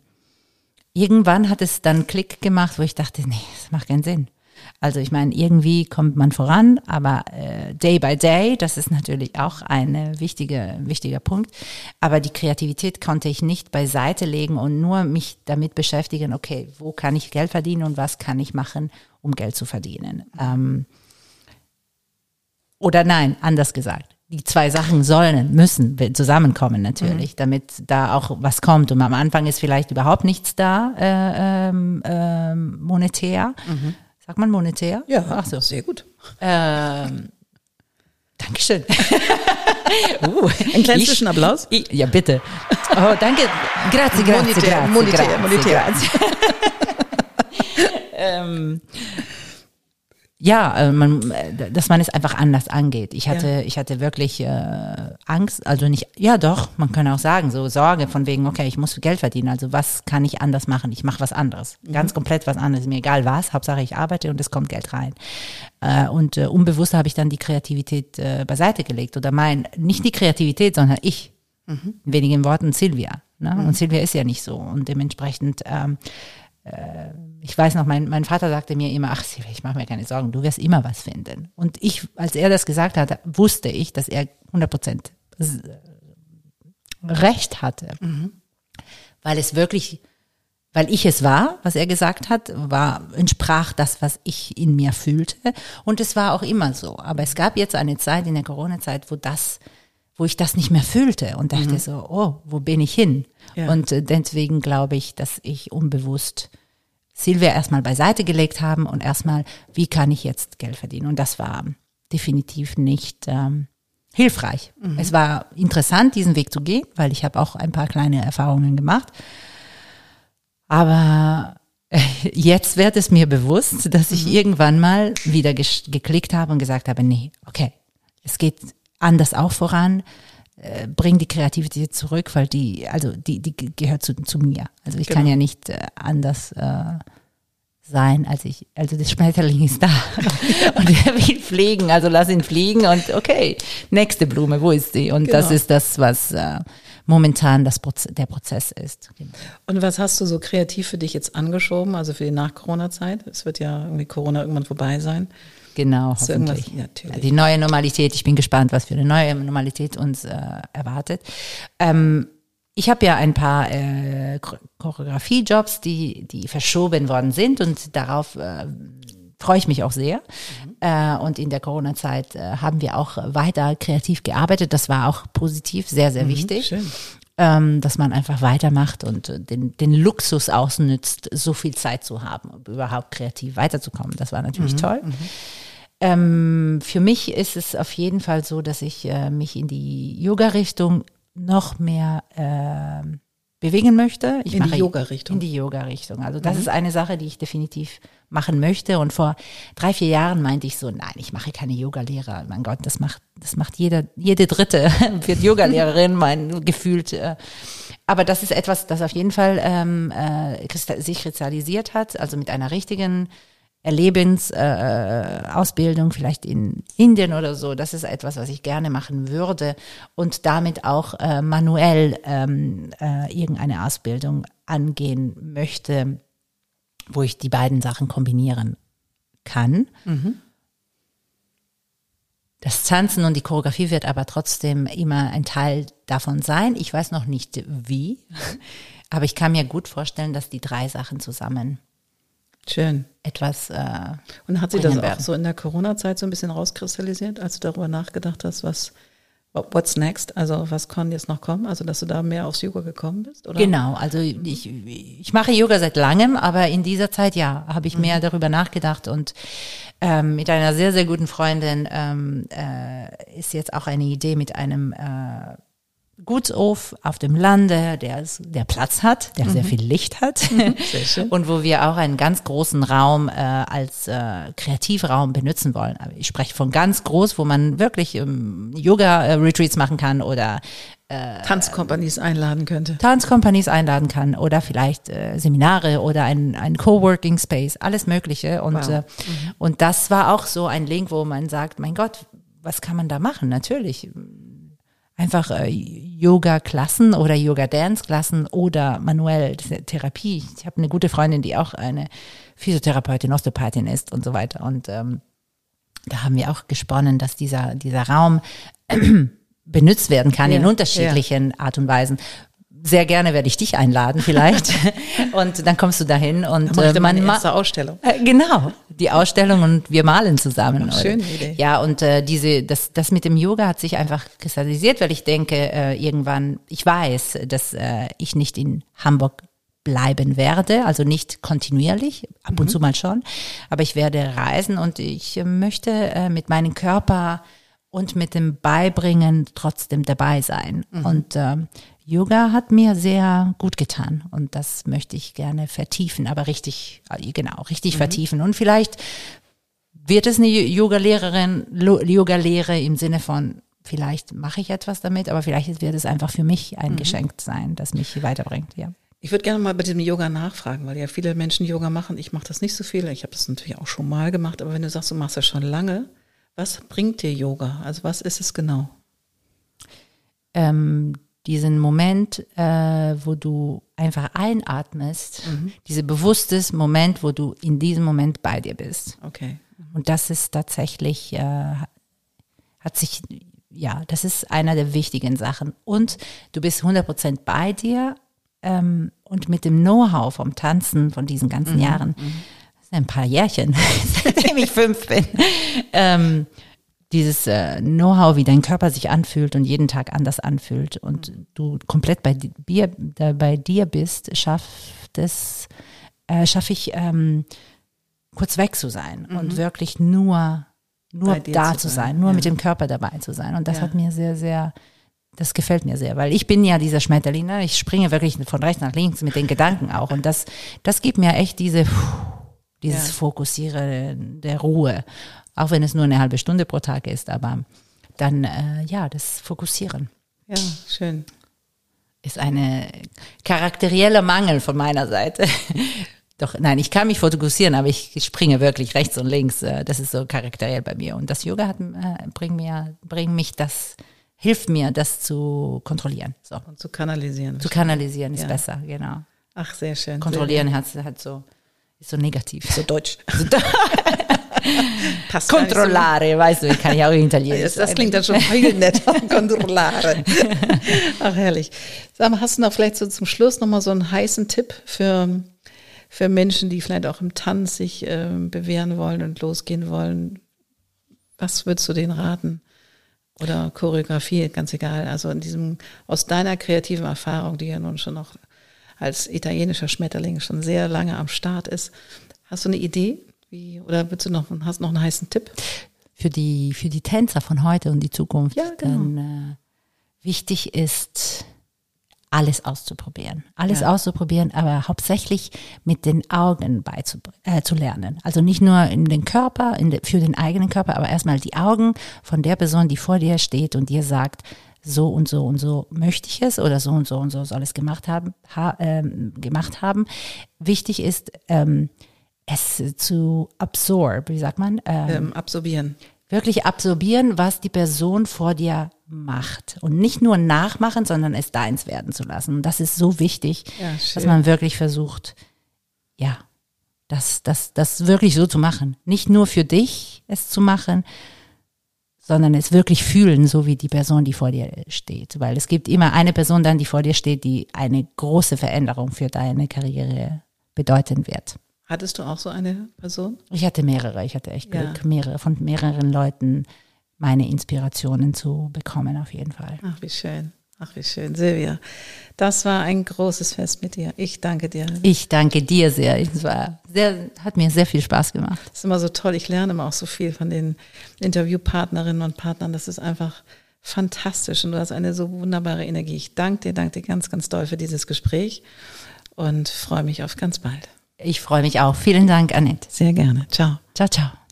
irgendwann hat es dann Klick gemacht, wo ich dachte, nee, das macht keinen Sinn. Also ich meine, irgendwie kommt man voran, aber äh, Day by Day, das ist natürlich auch ein wichtige, wichtiger Punkt. Aber die Kreativität konnte ich nicht beiseite legen und nur mich damit beschäftigen, okay, wo kann ich Geld verdienen und was kann ich machen, um Geld zu verdienen. Ähm, oder nein, anders gesagt. Die zwei Sachen sollen, müssen zusammenkommen natürlich, mhm. damit da auch was kommt. Und am Anfang ist vielleicht überhaupt nichts da, äh, äh, monetär. Mhm. Sagt man monetär? Ja, ach so. Sehr gut. Ähm, Dankeschön. [LAUGHS] uh, Ein kleinen Zwischenapplaus? ja, bitte. Oh, danke. Grazie, grazie, monetär, grazie. Monetär, grazie, monetär. Grazie. [LAUGHS] ähm, ja, äh, man, äh, dass man es einfach anders angeht. Ich hatte, ja. ich hatte wirklich äh, Angst, also nicht, ja doch, man kann auch sagen, so Sorge von wegen, okay, ich muss Geld verdienen, also was kann ich anders machen? Ich mache was anderes, mhm. ganz komplett was anderes, mir egal was, Hauptsache ich arbeite und es kommt Geld rein. Äh, und äh, unbewusst habe ich dann die Kreativität äh, beiseite gelegt oder mein, nicht die Kreativität, sondern ich. Mhm. In wenigen Worten Silvia. Ne? Mhm. Und Silvia ist ja nicht so und dementsprechend ähm, äh, ich weiß noch, mein, mein Vater sagte mir immer, ach, ich mache mir keine Sorgen, du wirst immer was finden. Und ich, als er das gesagt hat, wusste ich, dass er 100 Prozent Recht hatte. Mhm. Weil es wirklich, weil ich es war, was er gesagt hat, war, entsprach das, was ich in mir fühlte. Und es war auch immer so. Aber es gab jetzt eine Zeit in der Corona-Zeit, wo das, wo ich das nicht mehr fühlte und dachte mhm. so, oh, wo bin ich hin? Ja. Und äh, deswegen glaube ich, dass ich unbewusst Silvia erstmal beiseite gelegt haben und erstmal, wie kann ich jetzt Geld verdienen? Und das war definitiv nicht ähm, hilfreich. Mhm. Es war interessant, diesen Weg zu gehen, weil ich habe auch ein paar kleine Erfahrungen gemacht. Aber äh, jetzt wird es mir bewusst, dass ich mhm. irgendwann mal wieder geklickt habe und gesagt habe, nee, okay, es geht anders auch voran. Äh, bring die Kreativität zurück, weil die, also die, die gehört zu, zu mir. Also ich genau. kann ja nicht äh, anders äh, sein, als ich, also das Schmetterling ist da [LAUGHS] und er will fliegen, also lass ihn fliegen und okay, nächste Blume, wo ist sie? Und genau. das ist das, was äh, momentan das Proze der Prozess ist. Genau. Und was hast du so kreativ für dich jetzt angeschoben, also für die Nach-Corona-Zeit? Es wird ja irgendwie Corona irgendwann vorbei sein. Genau, hoffentlich. Ja, die neue Normalität, ich bin gespannt, was für eine neue Normalität uns äh, erwartet. Ähm, ich habe ja ein paar äh, Choreografiejobs, die, die verschoben worden sind und darauf äh, freue ich mich auch sehr. Mhm. Äh, und in der Corona-Zeit äh, haben wir auch weiter kreativ gearbeitet. Das war auch positiv, sehr, sehr mhm, wichtig. Schön. Ähm, dass man einfach weitermacht und den, den Luxus ausnützt, so viel Zeit zu haben, um überhaupt kreativ weiterzukommen. Das war natürlich mhm. toll. Mhm. Ähm, für mich ist es auf jeden Fall so, dass ich äh, mich in die Yoga-Richtung noch mehr äh, bewegen möchte. Ich in die Yoga-Richtung. In die Yoga-Richtung. Also das mhm. ist eine Sache, die ich definitiv machen möchte. Und vor drei, vier Jahren meinte ich so, nein, ich mache keine Yoga-Lehrer. Mein Gott, das macht, das macht jeder, jede Dritte [LAUGHS] wird Yoga-Lehrerin, [LAUGHS] mein gefühlt. Äh, aber das ist etwas, das auf jeden Fall ähm, äh, sich kristallisiert hat, also mit einer richtigen Erlebensausbildung, äh, vielleicht in Indien oder so. Das ist etwas, was ich gerne machen würde und damit auch äh, manuell ähm, äh, irgendeine Ausbildung angehen möchte, wo ich die beiden Sachen kombinieren kann. Mhm. Das Tanzen und die Choreografie wird aber trotzdem immer ein Teil davon sein. Ich weiß noch nicht wie, aber ich kann mir gut vorstellen, dass die drei Sachen zusammen Schön. Etwas. Äh, und hat sich das auch werden. so in der Corona-Zeit so ein bisschen rauskristallisiert, als du darüber nachgedacht hast, was, What's next? Also was kann jetzt noch kommen? Also dass du da mehr aufs Yoga gekommen bist? Oder? Genau, also ich, ich mache Yoga seit langem, aber in dieser Zeit ja, habe ich mehr darüber nachgedacht und ähm, mit einer sehr, sehr guten Freundin ähm, äh, ist jetzt auch eine Idee mit einem äh, Gutshof auf dem Lande, der, der Platz hat, der mhm. sehr viel Licht hat [LAUGHS] mhm. und wo wir auch einen ganz großen Raum äh, als äh, Kreativraum benutzen wollen. Ich spreche von ganz groß, wo man wirklich ähm, Yoga-Retreats machen kann oder äh, Tanzkompanies einladen könnte. Tanzkompanies einladen kann oder vielleicht äh, Seminare oder ein, ein Coworking Space, alles Mögliche. Und, wow. äh, mhm. und das war auch so ein Link, wo man sagt, mein Gott, was kann man da machen? Natürlich einfach äh, Yoga-Klassen oder Yoga-Dance-Klassen oder manuell Therapie. Ich habe eine gute Freundin, die auch eine Physiotherapeutin, Osteopathin ist und so weiter. Und ähm, da haben wir auch gesponnen, dass dieser, dieser Raum [CLEARS THROAT] benutzt werden kann ja, in unterschiedlichen ja. Art und Weisen sehr gerne werde ich dich einladen vielleicht [LAUGHS] und dann kommst du dahin und dann äh, man macht erste Ausstellung. Äh, genau, die Ausstellung und wir malen zusammen. Ach, schöne Idee. Ja, und äh, diese das das mit dem Yoga hat sich einfach kristallisiert, weil ich denke äh, irgendwann ich weiß, dass äh, ich nicht in Hamburg bleiben werde, also nicht kontinuierlich, ab und mhm. zu mal schon, aber ich werde reisen und ich möchte äh, mit meinem Körper und mit dem Beibringen trotzdem dabei sein. Mhm. Und äh, Yoga hat mir sehr gut getan und das möchte ich gerne vertiefen, aber richtig, äh, genau, richtig mhm. vertiefen. Und vielleicht wird es eine Yoga-Lehrerin, Yoga-Lehre im Sinne von, vielleicht mache ich etwas damit, aber vielleicht wird es einfach für mich ein mhm. Geschenk sein, das mich weiterbringt, ja. Ich würde gerne mal bei dem Yoga nachfragen, weil ja viele Menschen Yoga machen. Ich mache das nicht so viel. Ich habe das natürlich auch schon mal gemacht, aber wenn du sagst, du machst das schon lange, was bringt dir Yoga? Also was ist es genau? Ähm, diesen Moment, äh, wo du einfach einatmest, mhm. dieser bewusstes Moment, wo du in diesem Moment bei dir bist. Okay. Und das ist tatsächlich, äh, hat sich, ja, das ist einer der wichtigen Sachen. Und du bist 100% bei dir ähm, und mit dem Know-how vom Tanzen von diesen ganzen mhm. Jahren, mhm. ein paar Jährchen, [LAUGHS] seitdem ich fünf bin, ähm, dieses äh, Know-how, wie dein Körper sich anfühlt und jeden Tag anders anfühlt und du komplett bei dir, bei dir bist, schafft es, äh, schaffe ich ähm, kurz weg zu sein mhm. und wirklich nur nur da zu sein, sein nur ja. mit dem Körper dabei zu sein. Und das ja. hat mir sehr, sehr, das gefällt mir sehr, weil ich bin ja dieser Schmetterling, ne? ich springe wirklich von rechts nach links mit den Gedanken auch. Und das, das gibt mir echt diese, dieses ja. Fokussieren der Ruhe auch wenn es nur eine halbe Stunde pro Tag ist, aber dann, äh, ja, das Fokussieren. Ja, schön. Ist eine charakterielle Mangel von meiner Seite. [LAUGHS] Doch, nein, ich kann mich fokussieren, aber ich springe wirklich rechts und links. Äh, das ist so charakteriell bei mir. Und das Yoga hat, äh, bringt mir, bringt mich das, hilft mir, das zu kontrollieren. So. Und zu kanalisieren. Zu kanalisieren ist ja. besser, genau. Ach, sehr schön. Kontrollieren sehr hat, hat so, ist so negativ. So deutsch. [LAUGHS] Passt Controllare, so. weißt du, kann ich auch in Italienisch. Das, das klingt dann schon viel netter. [LAUGHS] Controllare. Ach, herrlich. Sag mal, hast du noch vielleicht so zum Schluss nochmal so einen heißen Tipp für, für Menschen, die vielleicht auch im Tanz sich äh, bewähren wollen und losgehen wollen? Was würdest du denen raten? Oder Choreografie, ganz egal. Also in diesem, aus deiner kreativen Erfahrung, die ja nun schon noch als italienischer Schmetterling schon sehr lange am Start ist. Hast du eine Idee? Wie, oder willst du noch, hast noch einen heißen Tipp? Für die, für die Tänzer von heute und die Zukunft. Ja, genau. Dann, äh, wichtig ist, alles auszuprobieren. Alles ja. auszuprobieren, aber hauptsächlich mit den Augen äh, zu lernen. Also nicht nur in den Körper, in de, für den eigenen Körper, aber erstmal die Augen von der Person, die vor dir steht und dir sagt, so und so und so möchte ich es oder so und so und so soll es gemacht haben. Ha, ähm, gemacht haben. Wichtig ist, ähm, es zu absorb, wie sagt man? Ähm, ähm, absorbieren. Wirklich absorbieren, was die Person vor dir macht. Und nicht nur nachmachen, sondern es deins werden zu lassen. Und das ist so wichtig, ja, dass man wirklich versucht, ja, das, das, das wirklich so zu machen. Nicht nur für dich es zu machen, sondern es wirklich fühlen, so wie die Person, die vor dir steht. Weil es gibt immer eine Person dann, die vor dir steht, die eine große Veränderung für deine Karriere bedeuten wird. Hattest du auch so eine Person? Ich hatte mehrere. Ich hatte echt Glück, ja. mehrere von mehreren Leuten meine Inspirationen zu bekommen, auf jeden Fall. Ach, wie schön. Ach, wie schön. Silvia, das war ein großes Fest mit dir. Ich danke dir. Ich danke dir sehr. Es war sehr, hat mir sehr viel Spaß gemacht. Das ist immer so toll. Ich lerne immer auch so viel von den Interviewpartnerinnen und Partnern. Das ist einfach fantastisch und du hast eine so wunderbare Energie. Ich danke dir, danke dir ganz, ganz doll für dieses Gespräch und freue mich auf ganz bald. Ich freue mich auch. Vielen Dank, Annette. Sehr gerne. Ciao. Ciao, ciao.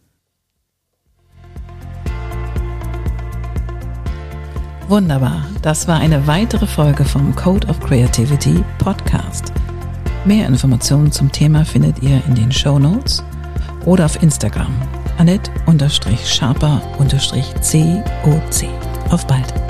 Wunderbar. Das war eine weitere Folge vom Code of Creativity Podcast. Mehr Informationen zum Thema findet ihr in den Show Notes oder auf Instagram. Annette-Sharper-COC. Auf bald.